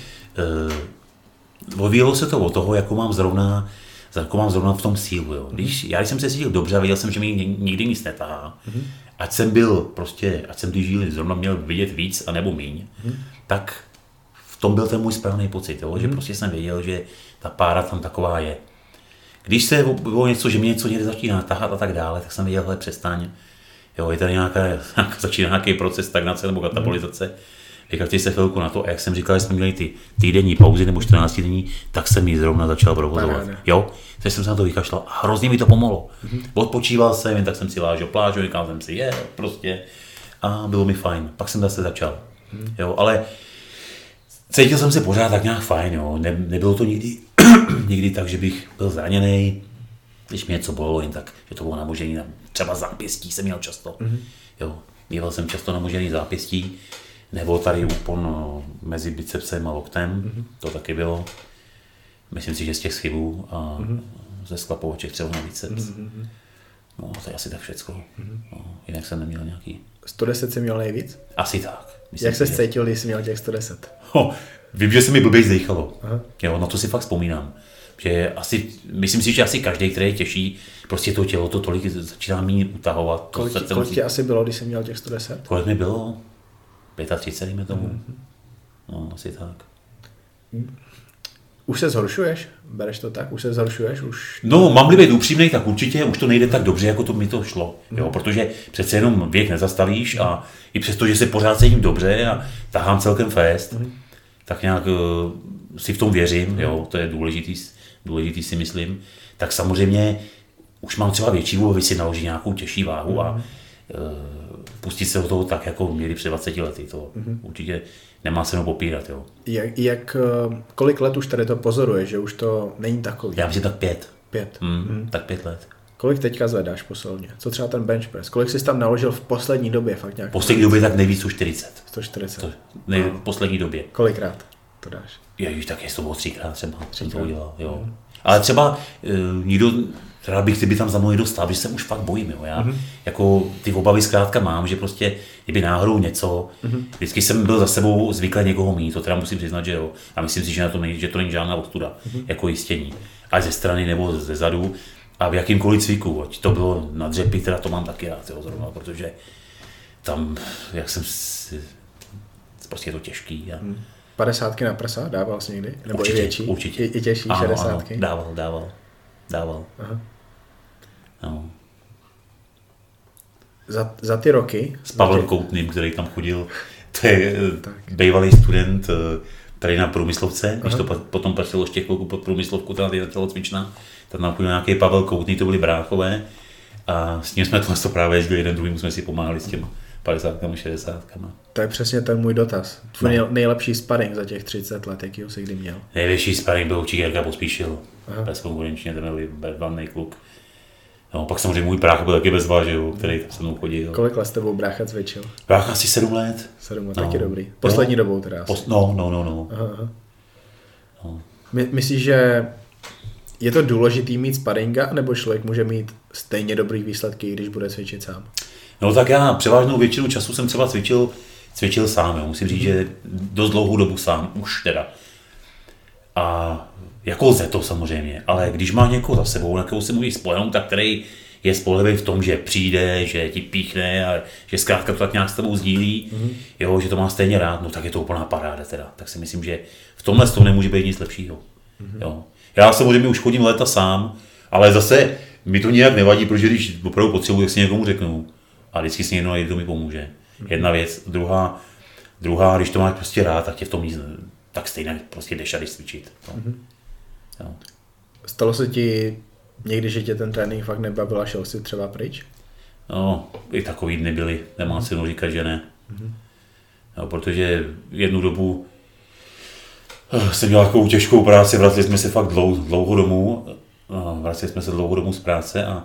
uh, odvíjelo se to od toho, jako mám zrovna jako mám zrovna v tom sílu. Jo. Když, já jsem se cítil dobře a viděl jsem, že mi nikdy nic netahá, mm-hmm. ať jsem byl prostě, ať jsem ty žíly zrovna měl vidět víc a nebo míň, mm-hmm. tak v tom byl ten můj správný pocit, jo, mm-hmm. že prostě jsem věděl, že ta pára tam taková je. Když se bylo něco, že mě něco někde začíná tahat a tak dále, tak jsem věděl, hele, přestaň. Jo, je tady nějaká, začíná nějaký proces stagnace nebo katabolizace. Mm-hmm vykačte se chvilku na to a jak jsem říkal, že jsme měli ty týdenní pauzy nebo 14 denní, tak jsem ji zrovna začal provozovat. Jo, takže jsem se na to vykašlal a hrozně mi to pomohlo. Mm-hmm. Odpočíval jsem, jen tak jsem si lážil plážu, říkal jsem si, je, prostě. A bylo mi fajn. Pak jsem zase začal. Mm-hmm. Jo, ale cítil jsem se pořád tak nějak fajn, jo. Ne, nebylo to nikdy, nikdy tak, že bych byl zraněný, když mě něco bylo jen tak, že to bylo namožení, třeba zápěstí jsem měl často. Mm-hmm. Jo, Mýval jsem často namožený zápěstí, nebo tady úpon no, mezi bicepsem a loktem, mm-hmm. to taky bylo. Myslím si, že z těch schybů a mm-hmm. ze sklapovaček třeba na biceps. Mm-hmm. No, to je asi tak všecko. Mm-hmm. No, jinak jsem neměl nějaký. 110 jsi měl nejvíc? Asi tak. Myslím, Jak se cítil, když jsi měl těch 110? Ho, vím, že se mi blbě zdechalo. Jo, na to si fakt vzpomínám. Že asi, myslím si, že asi každý, který je těžší, prostě to tělo to tolik začíná méně utahovat. Kolik, to kolik tě asi bylo, když jsi měl těch 110? Kolik mi bylo? 35, dejme tomu. Mm-hmm. No, asi tak. Už se zhoršuješ? Bereš to tak? Už se zhoršuješ? Už... No, mám-li být upřímný, tak určitě už to nejde tak dobře, jako to mi to šlo. Mm. Jo, protože přece jenom věk nezastavíš a i přesto, že se pořád cítím dobře a tahám celkem fest, mm. tak nějak uh, si v tom věřím, mm. jo, to je důležitý, důležitý si myslím. Tak samozřejmě už mám třeba větší vůli si naložit nějakou těžší váhu mm. a uh, pustit se do toho tak, jako měli před 20 lety. To mm. určitě nemá se popírat. Jo. Jak, jak, eh, kolik let už tady to pozoruje, že už to není takový? Já myslím tak pět. Pět. Mm, mm. Tak pět let. Kolik teďka zvedáš posledně? Co třeba ten bench press? Kolik jsi tam naložil v poslední době? Fakt nějak v poslední době tak nejvíc 140. 140. To, nej, v poslední době. Kolikrát to dáš? Ježiš, tak je to bylo třikrát třeba. Třikrát. Jsem to udělal, jo. Mm. Ale třeba uh, nikdo, Rád bych, kdyby tam za mnou někdo stál, že se už fakt bojím. Jo. Já mm-hmm. jako ty obavy zkrátka mám, že prostě, kdyby náhodou něco, mm-hmm. vždycky jsem byl za sebou zvyklý někoho mít, to teda musím přiznat, že jo. A myslím si, že, na to není, že to není žádná ostuda, mm-hmm. jako jistění. Ať ze strany nebo ze zadu. A v jakýmkoliv cviku, ať to bylo na dřepy, teda to mám taky rád, jo, zrovna, protože tam, jak jsem si, prostě je to těžký. A... Mm. 50 na prsa dával jsi někdy? Nebo určitě, i větší? Určitě. I, i těžší, ano, 60 ano, dával, dával, dával. Aha. No. Za, za ty roky? S Pavlem tě... Koutným, který tam chodil. To je tak. bývalý student eh, tady na průmyslovce, Aha. když to potom patřilo ještě chvilku pod průmyslovku, teda ta tělocvičná, tak nám chodil nějaký Pavel Koutný, to byli bráchové. A s ním jsme to právě jezdili jeden druhým, jsme si pomáhali s těmi 50 60 To je přesně ten můj dotaz. Tvůj no. nejlepší sparring za těch 30 let, jaký jsi kdy měl? Největší sparring byl určitě Jirka Pospíšil. Bezkonkurenčně, ten byl velmi kluk. No, pak samozřejmě můj brácha byl taky bezva, že jo, který tam se mnou chodil. Kolik let s tebou brácha cvičil? Brácha asi sedm let. Sedm let, no. taky dobrý. Poslední no. dobou teda asi. Pos, no, no, no, no. Aha, aha. no. My, myslíš, že je to důležitý mít sparinga, nebo člověk může mít stejně dobrý výsledky, když bude cvičit sám? No tak já převážnou většinu času jsem třeba cvičil, cvičil sám, jo. musím říct, mm. že dost dlouhou dobu sám, už teda. A jako lze to samozřejmě, ale když má někoho za sebou, na kterou se může spolehnout, tak který je spolehlivý v tom, že přijde, že ti píchne a že zkrátka to tak nějak s tebou sdílí, mm-hmm. jo, že to má stejně rád, no tak je to úplná paráda teda. Tak si myslím, že v tomhle tom nemůže být nic lepšího. Mm-hmm. Jo. Já samozřejmě už chodím léta sám, ale zase mi to nějak nevadí, protože když opravdu potřebuji, tak si někomu řeknu. A vždycky si někdo najde, kdo mi pomůže. Mm-hmm. Jedna věc. Druhá, druhá, když to máš prostě rád, tak tě v tom nic, tak stejně prostě jdeš a jdeš cvičit. No. Mm-hmm. Jo. Stalo se ti někdy, že tě ten trénink fakt nebavil a šel si třeba pryč? No, i takový dny byly, nemá cenu říkat, že ne. Mm-hmm. No, protože jednu dobu eh, jsem dělal takovou těžkou práci, vraceli jsme se fakt dlouho, dlouho domů, vraceli jsme se dlouho domů z práce a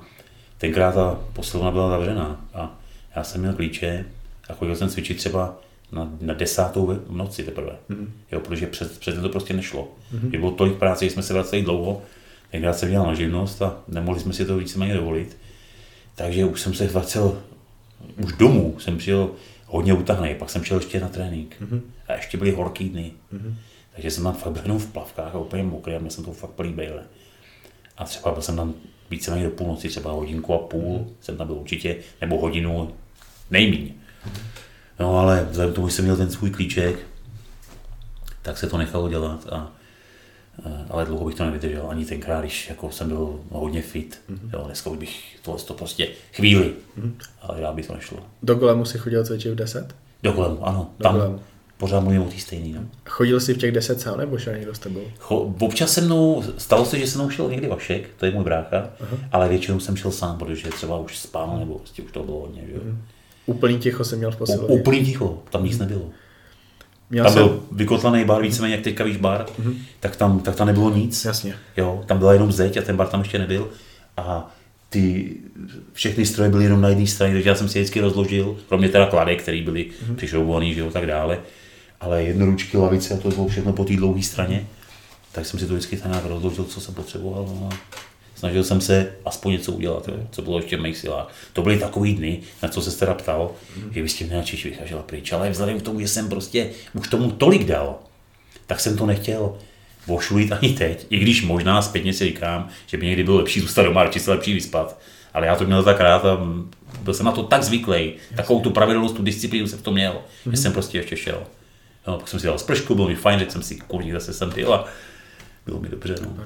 tenkrát ta posilovna byla zavřená a já jsem měl klíče a chodil jsem cvičit třeba na, na desátou v noci teprve. Mm-hmm. Jo, protože před, před to prostě nešlo. Mm-hmm. Bylo tolik práce, že jsme se vraceli dlouho, tenkrát jsem dělal na živnost a nemohli jsme si to víceméně dovolit. Takže už jsem se vracel, už domů jsem přijel hodně utahaný, pak jsem šel ještě na trénink. Mm-hmm. A ještě byly horký dny. Mm-hmm. Takže jsem tam fakt byl v plavkách a úplně mokrý a měl jsem to fakt plný bejle. A třeba byl jsem tam víceméně do půlnoci, třeba hodinku a půl mm-hmm. jsem tam byl určitě, nebo hodinu nejmíň. Mm-hmm. No ale vzhledem k tomu, že jsem měl ten svůj klíček, tak se to nechalo dělat a ale dlouho bych to nevydržel, ani tenkrát, když jako jsem byl hodně fit. Mm-hmm. Jo, dneska už bych tohle to prostě chvíli, mm-hmm. ale já by to nešlo. Do kolemu si chodil cvičit v 10? Do kolemu, ano. Do tam kolemu. pořád mluvím o té stejný. No. Chodil jsi v těch 10 sám nebo šel někdo s tebou? Cho, občas se mnou, stalo se, že se mnou šel někdy Vašek, to je můj brácha, uh-huh. ale většinou jsem šel sám, protože třeba už spál nebo prostě už to bylo hodně. Že? Uh-huh. Úplný ticho jsem měl v posilovně. Úplný ticho, tam nic nebylo. Měl tam jsem... byl vykotlaný bar, víceméně jak teďka víš bar, mm-hmm. tak, tam, tak tam nebylo nic. Jasně. Jo, tam byla jenom zeď a ten bar tam ještě nebyl. A ty všechny stroje byly jenom na jedné straně, takže já jsem si vždycky rozložil, kromě teda kladek, které byly mm-hmm. přišroubované, že jo, tak dále. Ale jednoručky, lavice a to bylo všechno po té dlouhé straně. Tak jsem si to vždycky tak nějak rozložil, co jsem potřeboval. No a snažil jsem se aspoň něco udělat, jo, co bylo ještě v mých silách. To byly takový dny, na co se teda ptal, mm. že vy s tím nejradši vychažela pryč, ale vzhledem k tomu, že jsem prostě už tomu tolik dal, tak jsem to nechtěl vošulit ani teď, i když možná zpětně si říkám, že by někdy bylo lepší zůstat doma, či se lepší vyspat. Ale já to měl tak rád a byl jsem na to tak zvyklý, takovou tu pravidelnost, tu disciplínu jsem v tom měl, mm-hmm. že mhm. jsem prostě ještě šel. No, pak jsem si dal spršku, bylo mi fajn, řekl jsem si, kurník, zase jsem ty a bylo mi dobře. No.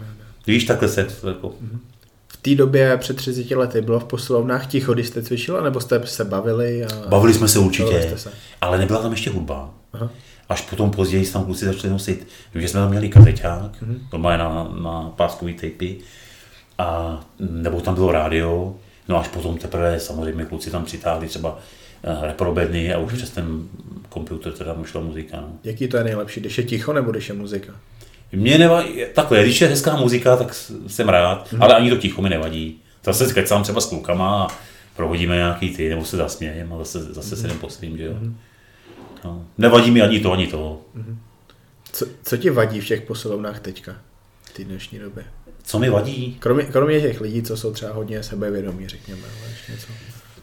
Víš, takhle se to jako... Mm-hmm. V té době před 30 lety bylo v posilovnách ticho, když jste cvičila, nebo jste se bavili? A... Bavili jsme se určitě, se. ale nebyla tam ještě hudba. Aha. Až potom později tam kluci začali nosit, že jsme tam měli kazeťák, mm-hmm. to má na, na páskový tapy, a nebo tam bylo rádio, no až potom teprve samozřejmě kluci tam přitáhli třeba eh, reprobedny a už mm-hmm. přes ten počítač teda mu šla muzika. No. Jaký to je nejlepší, když je ticho nebo když je muzika? Mě nevadí, takhle, když je hezká muzika, tak jsem rád, mm-hmm. ale ani to ticho mi nevadí. Zase kecám třeba s klukama a prohodíme nějaký ty, nebo se zasmějem a zase, zase se jdem poslím, že jo. Mm-hmm. No. Nevadí mi ani to, ani to. Mm-hmm. Co, co ti vadí v těch posilovnách teďka, v té dnešní době? Co mi vadí? Kromě, kromě těch lidí, co jsou třeba hodně sebevědomí, řekněme, ale ještě něco.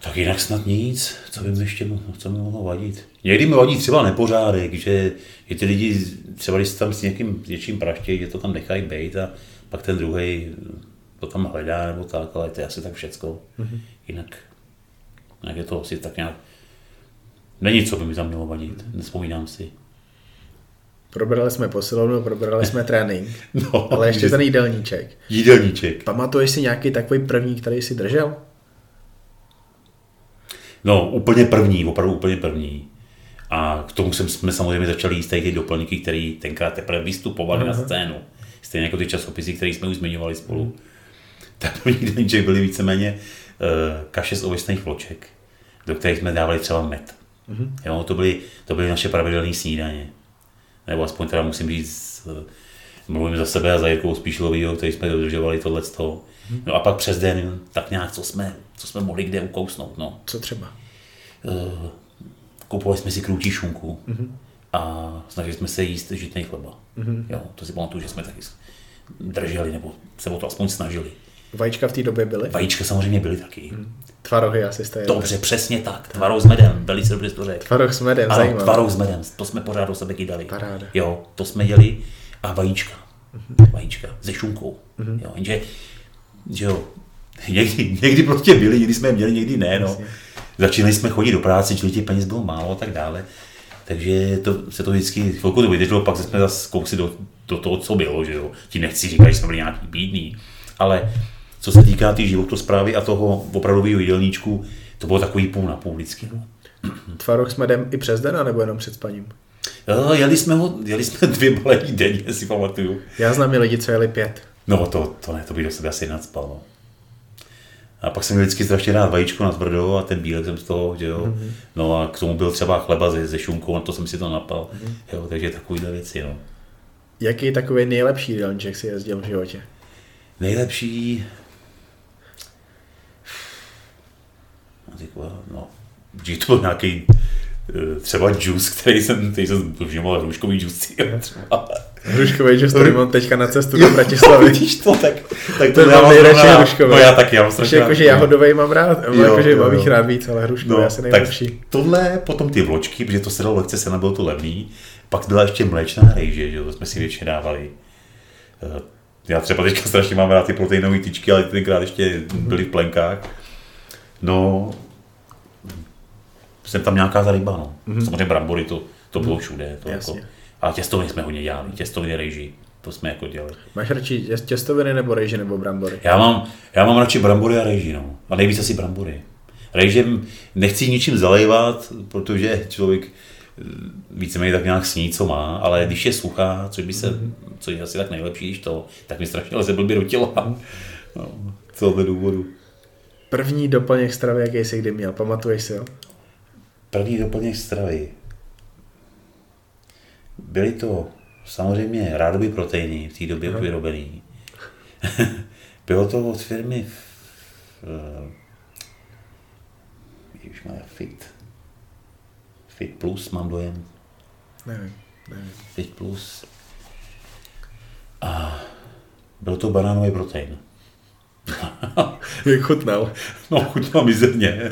Tak jinak snad nic, co by mi ještě co mi mohlo vadit. Někdy mi vadí třeba nepořádek, že, že ty lidi, třeba když tam s někým něčím praštějí, že to tam nechají být a pak ten druhý to tam hledá nebo tak, ale to je asi tak všecko. Mm-hmm. Jinak, jinak je to asi tak nějak, není co by mi tam mělo vadit, nespomínám si. Probrali jsme posilovnu, probrali jsme trénink, no, ale ještě ten jídelníček. Jídelníček. Pamatuješ si nějaký takový první, který jsi držel? No, úplně první, opravdu úplně první. A k tomu jsme samozřejmě začali jíst ty doplňky, které tenkrát teprve vystupovaly na scénu. Stejně jako ty časopisy, které jsme už zmiňovali spolu. Mm. Tak první jídelníček byly víceméně uh, kaše z ovesných vloček, do kterých jsme dávali třeba med. Mm-hmm. Jo, to, byly, to byly naše pravidelné snídaně nebo aspoň teda musím říct, eh, mluvím za sebe a za Jirkou Spíšlovýho, který jsme dodržovali tohle toho. No a pak přes den, tak nějak, co jsme, co jsme mohli kde ukousnout. No. Co třeba? Uh, kupovali jsme si krůtí šunku mm-hmm. a snažili jsme se jíst žitný chleba. Mm-hmm. Jo, to si pamatuju, že jsme taky drželi, nebo se o to aspoň snažili. Vajíčka v té době byly? Vajíčka samozřejmě byly taky. Mm. Tvarohy asi jste Dobře, přesně tak. Tvaroh s medem, velice dobře to řekl. Tvaroh s medem, ano, zajímavé. tvaroh s medem, to jsme pořád do sebe kydali. Paráda. Jo, to jsme děli a vajíčka. Mm-hmm. Vajíčka se šunkou. Mm-hmm. Jo, jenže, že jo, někdy, někdy prostě byli, někdy jsme je měli, někdy ne, no. Začínali jsme chodit do práce, čili těch peněz bylo málo a tak dále. Takže to, se to vždycky chvilku to vydrželo, pak jsme zase kousli do, do toho, co bylo, že jo. Ti nechci říkat, že jsme byli nějaký bídní, ale co se týká té tý životosprávy a toho opravdového jídelníčku, to bylo takový půl na půl vždycky. No. Tvaroh jsme jdem i přes den, nebo jenom před spaním? Jo, jeli jsme, ho, jeli jsme dvě balení denně, si pamatuju. Já znám i lidi, co jeli pět. No to, to ne, to by do sebe asi nadspal. No. A pak jsem měl vždycky strašně rád vajíčko na tvrdo a ten bílek jsem z toho, že jo. Mm-hmm. No a k tomu byl třeba chleba ze, ze šunkou a to jsem si to napal. Mm-hmm. Jo, takže takovýhle věci, no. Jaký je takový nejlepší jídelníček si jezdil v životě? Nejlepší, no, že to byl nějaký eh, třeba džus, který jsem, který jsem vnímal hruškový džus. Hruškový džus, který mám teďka na cestu do Bratislavy. Vidíš to, tak, tak to, to mám nejradši hruškový. No já taky, já mám strašně Jakože jahodový mám rád, jo, jakože mám jich rád víc, ale hruškový no, asi nejlepší. Tak tohle, potom ty vločky, protože to se dalo lehce, se nebylo to levný. Pak byla ještě mléčná rejže, že to jsme si většině dávali. Eh, já třeba teďka strašně mám rád ty proteinové tyčky, ale tenkrát ještě byly v plenkách. No, jsem tam nějaká zaryba, no. Mm-hmm. Samozřejmě brambory, to, to bylo mhm. všude. To jako, ale těstoviny jsme hodně dělali, těstoviny rejži, to jsme jako dělali. Máš radši těstoviny nebo rejži nebo brambory? Já mám, já mám radši brambory a rejži, no. A nejvíc asi brambory. Rejžem nechci ničím zalejvat, protože člověk eh, víceméně tak nějak sní, co má, ale když je suchá, což by se, mm-hmm. což je asi tak nejlepší, když to, tak mi strašně leze blbě do těla. No, z tohoto důvodu. První doplněk stravy, jaký jsi kdy měl, pamatuješ si ho? První doplněk stravy. Byly to samozřejmě rádoby proteiny v té době už vyrobený. Bylo to od firmy už má Fit, Fit Plus mám dojem, Nevím, nevím. Fit Plus. A byl to banánový protein. Jak chutnal. No, chutnal mizerně.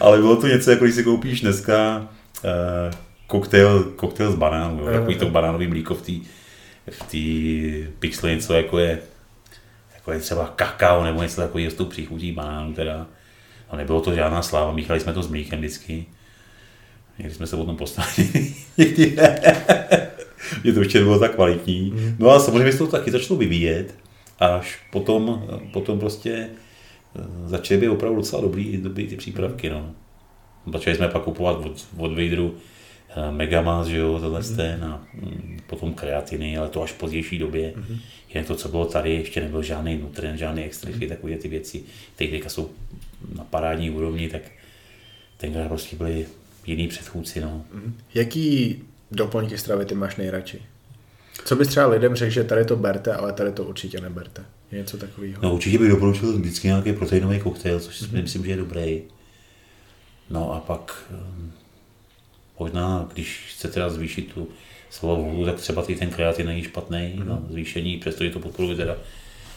Ale bylo to něco, jako když si koupíš dneska uh, koktejl, koktejl z banánu, jo, takový to banánový mlíko v té v tý pixli, něco jako je, jako je třeba kakao nebo něco takového s tou příchutí banánu teda. A nebylo to žádná sláva, míchali jsme to s mlíkem vždycky. Někdy jsme se potom postavili, někdy ne. Mně to ještě nebylo tak kvalitní. No a samozřejmě se to taky začalo vyvíjet, až potom, potom prostě eh, začaly být opravdu docela dobrý, dobrý ty přípravky. No. Začali jsme pak kupovat od, od Vaderu Megamas, že jo, tohle mm. ten a mm, potom kreatiny, ale to až v pozdější době. Mm. Jinak to, co bylo tady, ještě nebyl žádný nutrient, žádný extrify, mm. takové ty věci, které teďka jsou na parádní úrovni, tak tenkrát prostě byly jiný předchůdci. No. Mm. Jaký doplňky stravy ty máš nejradši? Co bys třeba lidem řekl, že tady to berte, ale tady to určitě neberte? Je něco takového? No určitě bych doporučil vždycky nějaký proteinový koktejl, což mm-hmm. myslím, že je dobrý. No a pak um, možná, když chce teda zvýšit tu svou vodu, tak třeba ty ten kreatin není špatný mm-hmm. na zvýšení, přestože to podporuje teda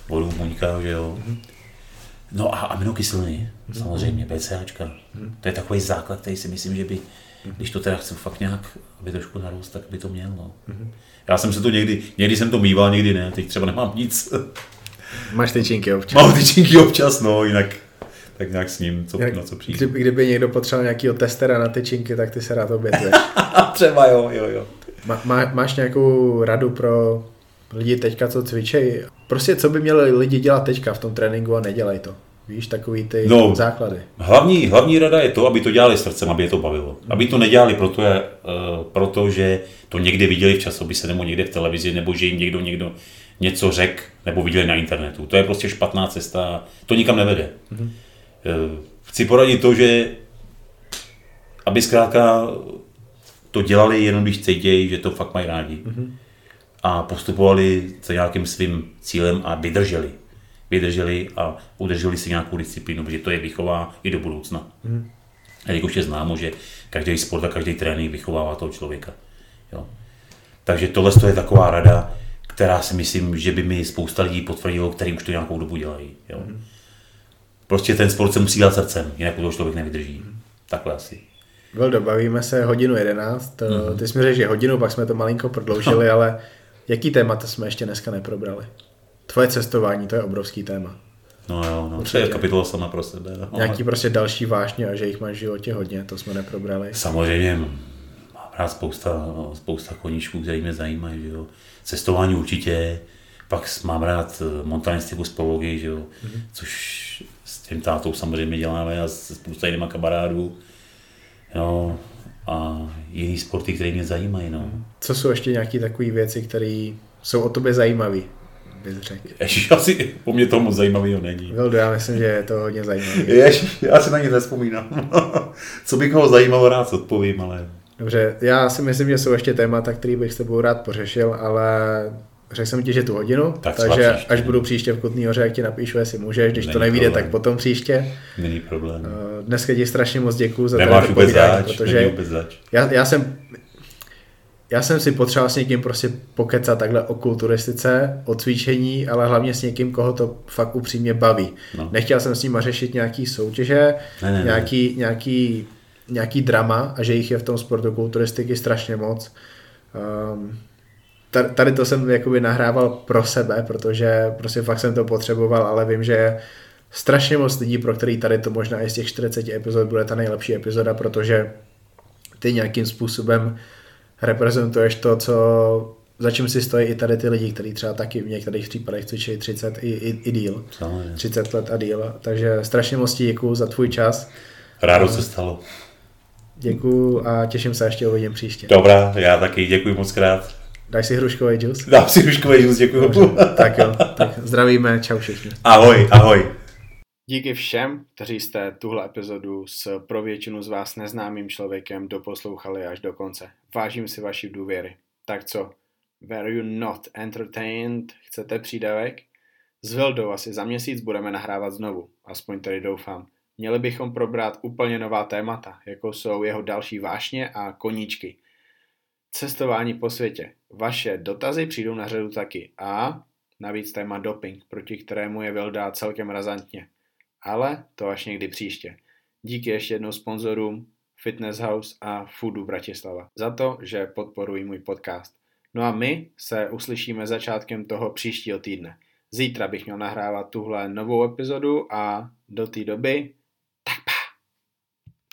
vodu buňka, že jo. Mm-hmm. No a aminokyseliny, mm-hmm. samozřejmě, BCAčka. Mm-hmm. To je takový základ, který si myslím, že by, mm-hmm. když to teda chci fakt nějak, aby trošku narost, tak by to měl. No. Mm-hmm. Já jsem se to někdy, někdy jsem to mýval, někdy ne, teď třeba nemám nic. Máš tyčinky občas. Mám tyčinky občas, no, jinak tak nějak s ním, co, Jak, na co přijde. Kdyby, kdyby někdo potřeboval nějakého testera na tyčinky, tak ty se rád obětuješ. třeba jo, jo, jo. Má, má, máš nějakou radu pro lidi teďka, co cvičejí? Prostě co by měli lidi dělat teďka v tom tréninku a nedělej to? Víš, takový ty no, základy. Hlavní, hlavní rada je to, aby to dělali srdcem, aby je to bavilo. Aby to nedělali proto, je, uh, proto, že to někde viděli v časopise nebo někde v televizi, nebo že jim někdo, někdo něco řekl, nebo viděli na internetu. To je prostě špatná cesta, to nikam nevede. Mm-hmm. Uh, chci poradit to, že aby zkrátka to dělali jenom když cítějí, že to fakt mají rádi. Mm-hmm. A postupovali za nějakým svým cílem a vydrželi vydrželi a udrželi si nějakou disciplínu, protože to je vychová i do budoucna. Hmm. Jelikož je známo, že každý sport a každý trénink vychovává toho člověka. Jo. Takže tohle je taková rada, která si myslím, že by mi spousta lidí potvrdilo, který už to nějakou dobu dělají. Jo. Hmm. Prostě ten sport se musí dělat srdcem, jinak to člověk nevydrží. Takhle asi. Veldo, bavíme se hodinu 11. Mm-hmm. Ty jsme řekl, že hodinu, pak jsme to malinko prodloužili, no. ale jaký témata jsme ještě dneska neprobrali? Tvoje cestování, to je obrovský téma. No jo, no, to je kapitola sama pro sebe. No. Nějaký prostě další vážně a že jich máš v životě hodně, to jsme neprobrali. Samozřejmě, mám rád spousta, spousta koníčků, které mě zajímají, že jo. Cestování určitě, pak mám rád eh, montanistiku, spologii, že jo, mm-hmm. což s tím tátou samozřejmě děláme a s spousta jinýma kamarádů. No, a jiný sporty, které mě zajímají. No. Co jsou ještě nějaké takové věci, které jsou o tobě zajímavé? bys řekl? Ježiš, asi po mně to moc zajímavého není. Vildo, já myslím, že je to hodně zajímavé. Ježiš, já si na ně nespomínám. Co by koho zajímalo, rád odpovím, ale... Dobře, já si myslím, že jsou ještě témata, který bych s tebou rád pořešil, ale řekl jsem ti, že tu hodinu, tak takže příště. až budu příště v Kutný hoře, jak ti napíšu, jestli můžeš, když Není to nevíde, tak potom příště. Není problém. Eh, dneska ti strašně moc děkuji za to povídání, protože já, já jsem já jsem si potřeboval s někým prostě pokecat takhle o kulturistice, o cvičení, ale hlavně s někým, koho to fakt upřímně baví. No. Nechtěl jsem s ním řešit nějaký soutěže, ne, ne, nějaký, ne. Nějaký, nějaký drama a že jich je v tom sportu kulturistiky strašně moc. Um, tady to jsem jakoby nahrával pro sebe, protože prostě fakt jsem to potřeboval, ale vím, že je strašně moc lidí, pro který tady to možná i z těch 40 epizod bude ta nejlepší epizoda, protože ty nějakým způsobem reprezentuješ to, co za čím si stojí i tady ty lidi, kteří třeba taky v některých případech cvičí 30 i, i, i díl. Samozřejmě. 30 let a díl. Takže strašně moc děkuji za tvůj čas. Rádo se stalo. Děkuji a těším se, ještě uvidím příště. Dobrá, já taky děkuji moc krát. Dáš si hruškový džus? Dám si hruškový džus, děkuji. tak jo, tak zdravíme, čau všichni. Ahoj, ahoj. Díky všem, kteří jste tuhle epizodu s pro většinu z vás neznámým člověkem doposlouchali až do konce. Vážím si vaši důvěry. Tak co? Were you not entertained? Chcete přídavek? S Vildou asi za měsíc budeme nahrávat znovu. aspoň tady doufám. Měli bychom probrat úplně nová témata, jako jsou jeho další vášně a koníčky. Cestování po světě. Vaše dotazy přijdou na řadu taky. A navíc téma doping, proti kterému je Vilda celkem razantně. Ale to až někdy příště. Díky ještě jednou sponzorům Fitness House a Foodu Bratislava za to, že podporují můj podcast. No a my se uslyšíme začátkem toho příštího týdne. Zítra bych měl nahrávat tuhle novou epizodu a do té doby